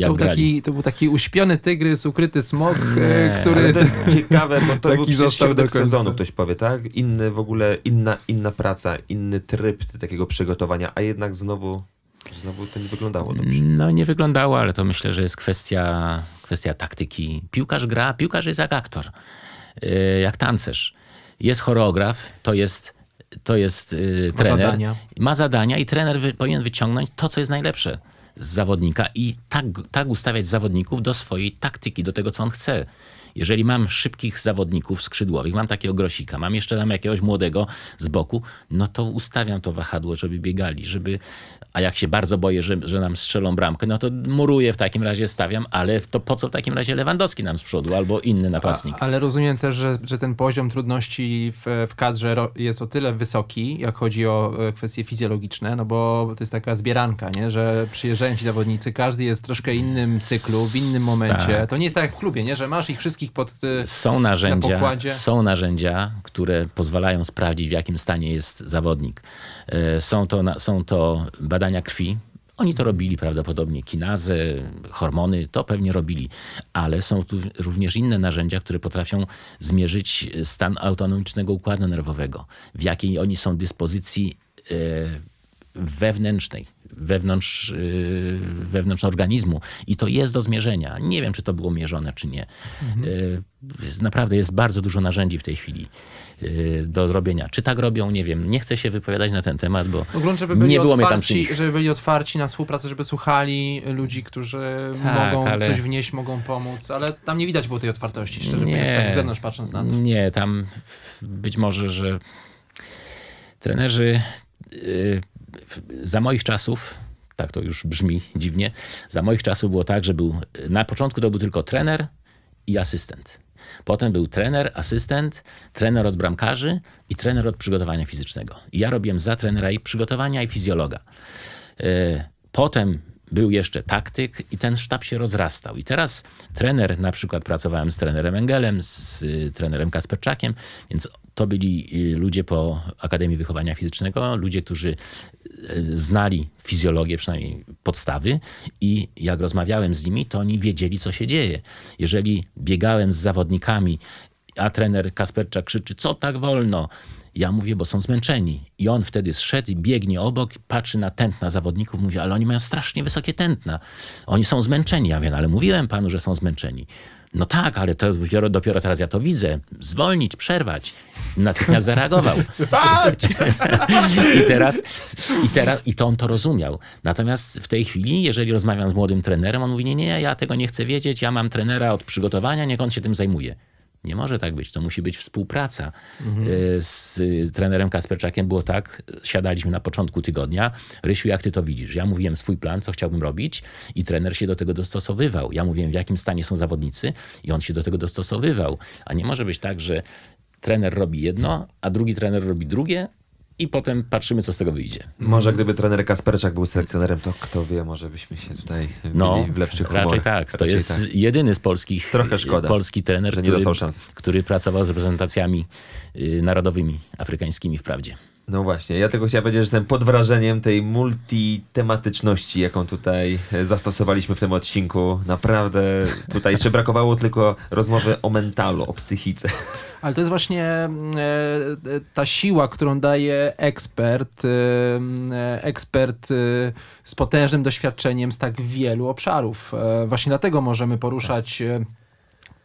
Speaker 2: To, był taki, to był taki uśpiony tygrys, ukryty smok,
Speaker 4: Nie,
Speaker 2: e, który...
Speaker 3: To jest ciekawe, bo to
Speaker 2: Taki
Speaker 3: był
Speaker 2: został do
Speaker 3: sezonu, ktoś powie, tak? Inny w ogóle, inna, inna praca, inny tryb takiego przygotowania, a jednak znowu, znowu to nie wyglądało dobrze.
Speaker 4: No nie wyglądało, ale to myślę, że jest kwestia, kwestia taktyki. Piłkarz gra, piłkarz jest jak aktor, yy, jak tancerz. Jest choreograf, to jest, to jest yy,
Speaker 2: Ma
Speaker 4: trener.
Speaker 2: zadania.
Speaker 4: Ma zadania i trener wy, powinien wyciągnąć to, co jest najlepsze z zawodnika i tak, tak ustawiać zawodników do swojej taktyki, do tego, co on chce. Jeżeli mam szybkich zawodników skrzydłowych, mam takiego grosika, mam jeszcze tam jakiegoś młodego z boku, no to ustawiam to wahadło, żeby biegali, żeby, a jak się bardzo boję, że, że nam strzelą bramkę, no to muruję w takim razie, stawiam, ale to po co w takim razie Lewandowski nam z przodu albo inny napastnik?
Speaker 2: A, ale rozumiem też, że, że ten poziom trudności w, w kadrze jest o tyle wysoki, jak chodzi o e, kwestie fizjologiczne, no bo to jest taka zbieranka, nie? że przyjeżdżają ci zawodnicy, każdy jest w troszkę innym cyklu, w innym momencie.
Speaker 4: Tak.
Speaker 2: To nie jest tak jak w klubie, nie? że masz ich wszystkich pod... e,
Speaker 4: Są narzędzia,
Speaker 2: pokładzie.
Speaker 4: są narzędzia, które pozwalają sprawdzić, w jakim stanie jest zawodnik. E, Są to, są to badania krwi. Oni to robili prawdopodobnie, kinazę, hormony, to pewnie robili, ale są tu również inne narzędzia, które potrafią zmierzyć stan autonomicznego układu nerwowego, w jakiej oni są dyspozycji e, wewnętrznej, wewnątrz, yy, wewnątrz organizmu. I to jest do zmierzenia. Nie wiem, czy to było mierzone, czy nie. Yy, Naprawdę jest bardzo dużo narzędzi w tej chwili do zrobienia. Czy tak robią, nie wiem. Nie chcę się wypowiadać na ten temat, bo
Speaker 2: Ogląd, żeby byli
Speaker 4: nie było mnie tam przy
Speaker 2: otwarci,
Speaker 4: nich.
Speaker 2: żeby byli otwarci na współpracę, żeby słuchali ludzi, którzy
Speaker 4: Tak,
Speaker 2: mogą
Speaker 4: ale-
Speaker 2: coś wnieść, mogą pomóc, ale tam nie widać było tej otwartości, szczerze mówiąc, tak z zewnątrz patrząc na to.
Speaker 4: Nie, tam być może, że trenerzy yy, za moich czasów, tak to już brzmi dziwnie, za moich czasów było tak, że był, na początku to był tylko trener i asystent. Potem był trener, asystent, trener od bramkarzy i trener od przygotowania fizycznego. I ja robiłem za trenera i przygotowania i fizjologa. E, Potem był jeszcze taktyk i ten sztab się rozrastał. I teraz trener, na przykład pracowałem z trenerem Engelem, z trenerem Kasperczakiem, więc to byli y, ludzie po Akademii Wychowania Fizycznego, ludzie, którzy y, znali fizjologię, przynajmniej podstawy i jak rozmawiałem z nimi, to oni wiedzieli, co się dzieje. Jeżeli biegałem z zawodnikami, a trener Kasperczak krzyczy, co tak wolno? Ja mówię, bo są zmęczeni. I on wtedy zszedł biegnie obok, patrzy na tętna zawodników, mówi, ale oni mają strasznie wysokie tętna. Oni są zmęczeni. Ja wiem, ale mówiłem panu, że są zmęczeni. No tak, ale to dopiero, dopiero teraz ja to widzę. Zwolnić, przerwać. Natychmiast zareagował. Stać! I teraz, i teraz, i to on to rozumiał. Natomiast w tej chwili, jeżeli rozmawiam z młodym trenerem, on mówi, nie, nie, ja tego nie chcę wiedzieć, ja mam trenera od przygotowania, niech on się tym zajmuje. Nie może tak być. To musi być współpraca. Y, Z y, trenerem Kasperczakiem było tak, siadaliśmy na początku tygodnia. Rysiu, jak ty to widzisz? Ja mówiłem swój plan, co chciałbym robić i trener się do tego dostosowywał. Ja mówiłem, w jakim stanie są zawodnicy i on się do tego dostosowywał. A nie może być tak, że trener robi jedno, a drugi trener robi drugie i potem patrzymy, co z tego wyjdzie.
Speaker 3: Może gdyby trener Kasperczak był selekcjonerem, to kto wie, może byśmy się tutaj
Speaker 4: No,
Speaker 3: w lepszych
Speaker 4: raczej
Speaker 3: humorach.
Speaker 4: tak. To
Speaker 3: Raczej
Speaker 4: jest
Speaker 3: tak.
Speaker 4: jedyny z polskich,
Speaker 3: Trochę szkoda,
Speaker 4: polski trener, który, który pracował z reprezentacjami y, narodowymi, afrykańskimi wprawdzie.
Speaker 3: No właśnie, ja tego chciałem powiedzieć, że jestem pod wrażeniem tej multitematyczności, jaką tutaj e, zastosowaliśmy w tym odcinku. Naprawdę tutaj jeszcze brakowało tylko rozmowy o mentalu, o psychice.
Speaker 2: Ale to jest właśnie e, e, ta siła, którą daje ekspert, ekspert z potężnym doświadczeniem z tak wielu obszarów. Właśnie dlatego możemy poruszać,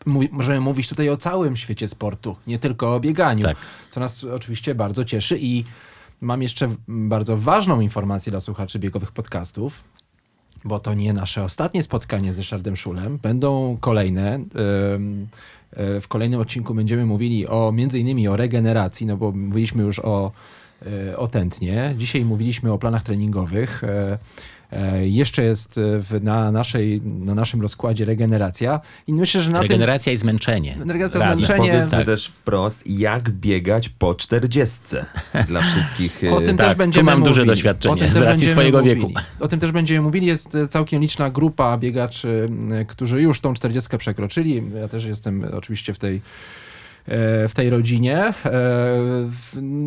Speaker 2: mówi- możemy mówić tutaj o całym świecie sportu, nie tylko o bieganiu,
Speaker 4: Tak.
Speaker 2: co nas oczywiście bardzo cieszy i mam jeszcze bardzo ważną informację dla słuchaczy biegowych podcastów bo to nie nasze ostatnie spotkanie z Ryszardem Szulem. Będą kolejne. E, W kolejnym odcinku będziemy mówili o między innymi o regeneracji, no bo mówiliśmy już o e, o tętnie. Dzisiaj mówiliśmy o planach treningowych. E, Jeszcze jest e, w, na, naszej, na naszym rozkładzie regeneracja i myślę, że na
Speaker 4: Regeneracja i zmęczenie.
Speaker 2: tym... Regeneracja,
Speaker 4: Razem.
Speaker 2: zmęczenie.
Speaker 3: Powiedzmy
Speaker 4: tak.
Speaker 3: też wprost, jak biegać po czterdziestce dla wszystkich.
Speaker 2: O
Speaker 3: e,
Speaker 2: tym
Speaker 4: tak,
Speaker 2: też
Speaker 4: tu
Speaker 2: będziemy
Speaker 4: mam duże
Speaker 2: mówili.
Speaker 4: doświadczenie
Speaker 2: O tym
Speaker 4: z
Speaker 2: też
Speaker 4: racji
Speaker 2: będziemy
Speaker 4: swojego
Speaker 2: mówili.
Speaker 4: wieku.
Speaker 2: O tym też będziemy mówili. Jest całkiem liczna grupa biegaczy, którzy już tą 40 przekroczyli. Ja też jestem oczywiście w tej w tej rodzinie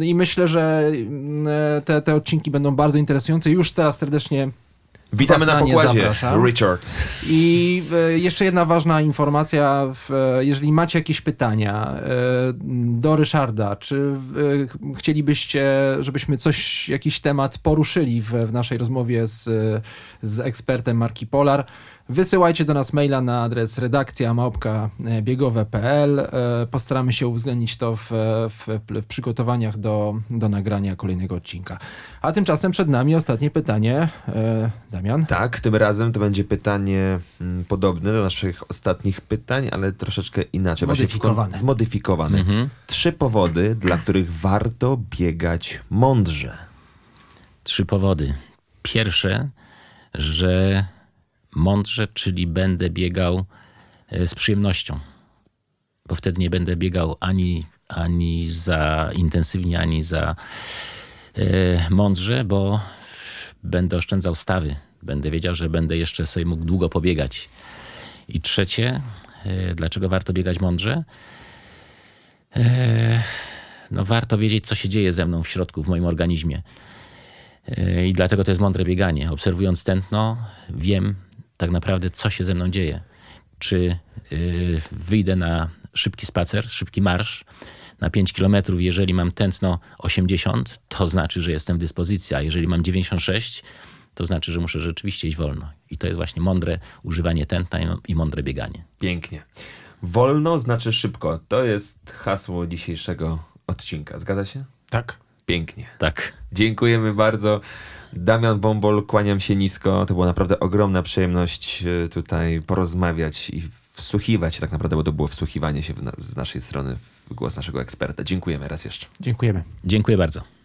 Speaker 2: i myślę, że m, e, te, te odcinki będą bardzo interesujące. Już teraz serdecznie
Speaker 3: Witamy na pokładzie.
Speaker 2: zapraszam.
Speaker 3: Richard.
Speaker 2: I e, jeszcze jedna ważna informacja. E, jeżeli macie jakieś pytania e, do Ryszarda, czy chcielibyście, żebyśmy coś, jakiś temat poruszyli w, w naszej rozmowie z, z ekspertem marki Polar, wysyłajcie do nas maila na adres redakcja małpka biegowe.pl. E, Postaramy się uwzględnić to w, w, w przygotowaniach do, do nagrania kolejnego odcinka. A tymczasem przed nami ostatnie pytanie. E, Damian?
Speaker 3: Tak, tym razem to będzie pytanie mm, podobne do naszych ostatnich pytań, ale troszeczkę inaczej.
Speaker 2: Zmodyfikowane.
Speaker 3: Zmodyfikowane.
Speaker 4: Mhm.
Speaker 3: Trzy powody, dla których warto biegać mądrze.
Speaker 4: Trzy powody. Pierwsze, że mądrze, czyli będę biegał e, z przyjemnością, bo wtedy nie będę biegał ani, ani za intensywnie, ani za e, mądrze, bo będę oszczędzał stawy. Będę wiedział, że będę jeszcze sobie mógł długo pobiegać. I trzecie, e, dlaczego warto biegać mądrze? No warto wiedzieć, co się dzieje ze mną w środku, w moim organizmie. I dlatego to jest mądre bieganie. Obserwując tętno, wiem tak naprawdę, co się ze mną dzieje. Czy y, wyjdę na szybki spacer, szybki marsz na 5 km, jeżeli mam tętno 80, to znaczy, że jestem w dyspozycji, a jeżeli mam 96, to znaczy, że muszę rzeczywiście iść wolno. I to jest właśnie mądre używanie tętna i mądre bieganie.
Speaker 3: Pięknie. Wolno znaczy szybko. To jest hasło dzisiejszego odcinka. Zgadza się?
Speaker 2: Tak.
Speaker 3: Pięknie.
Speaker 4: Tak.
Speaker 3: Dziękujemy bardzo. Damian Bombol, kłaniam się nisko. To była naprawdę ogromna przyjemność e, tutaj porozmawiać i wsłuchiwać się tak naprawdę, bo to było wsłuchiwanie się w na, z naszej strony w głos naszego eksperta. Dziękujemy raz jeszcze.
Speaker 2: Dziękujemy.
Speaker 4: Dziękuję bardzo.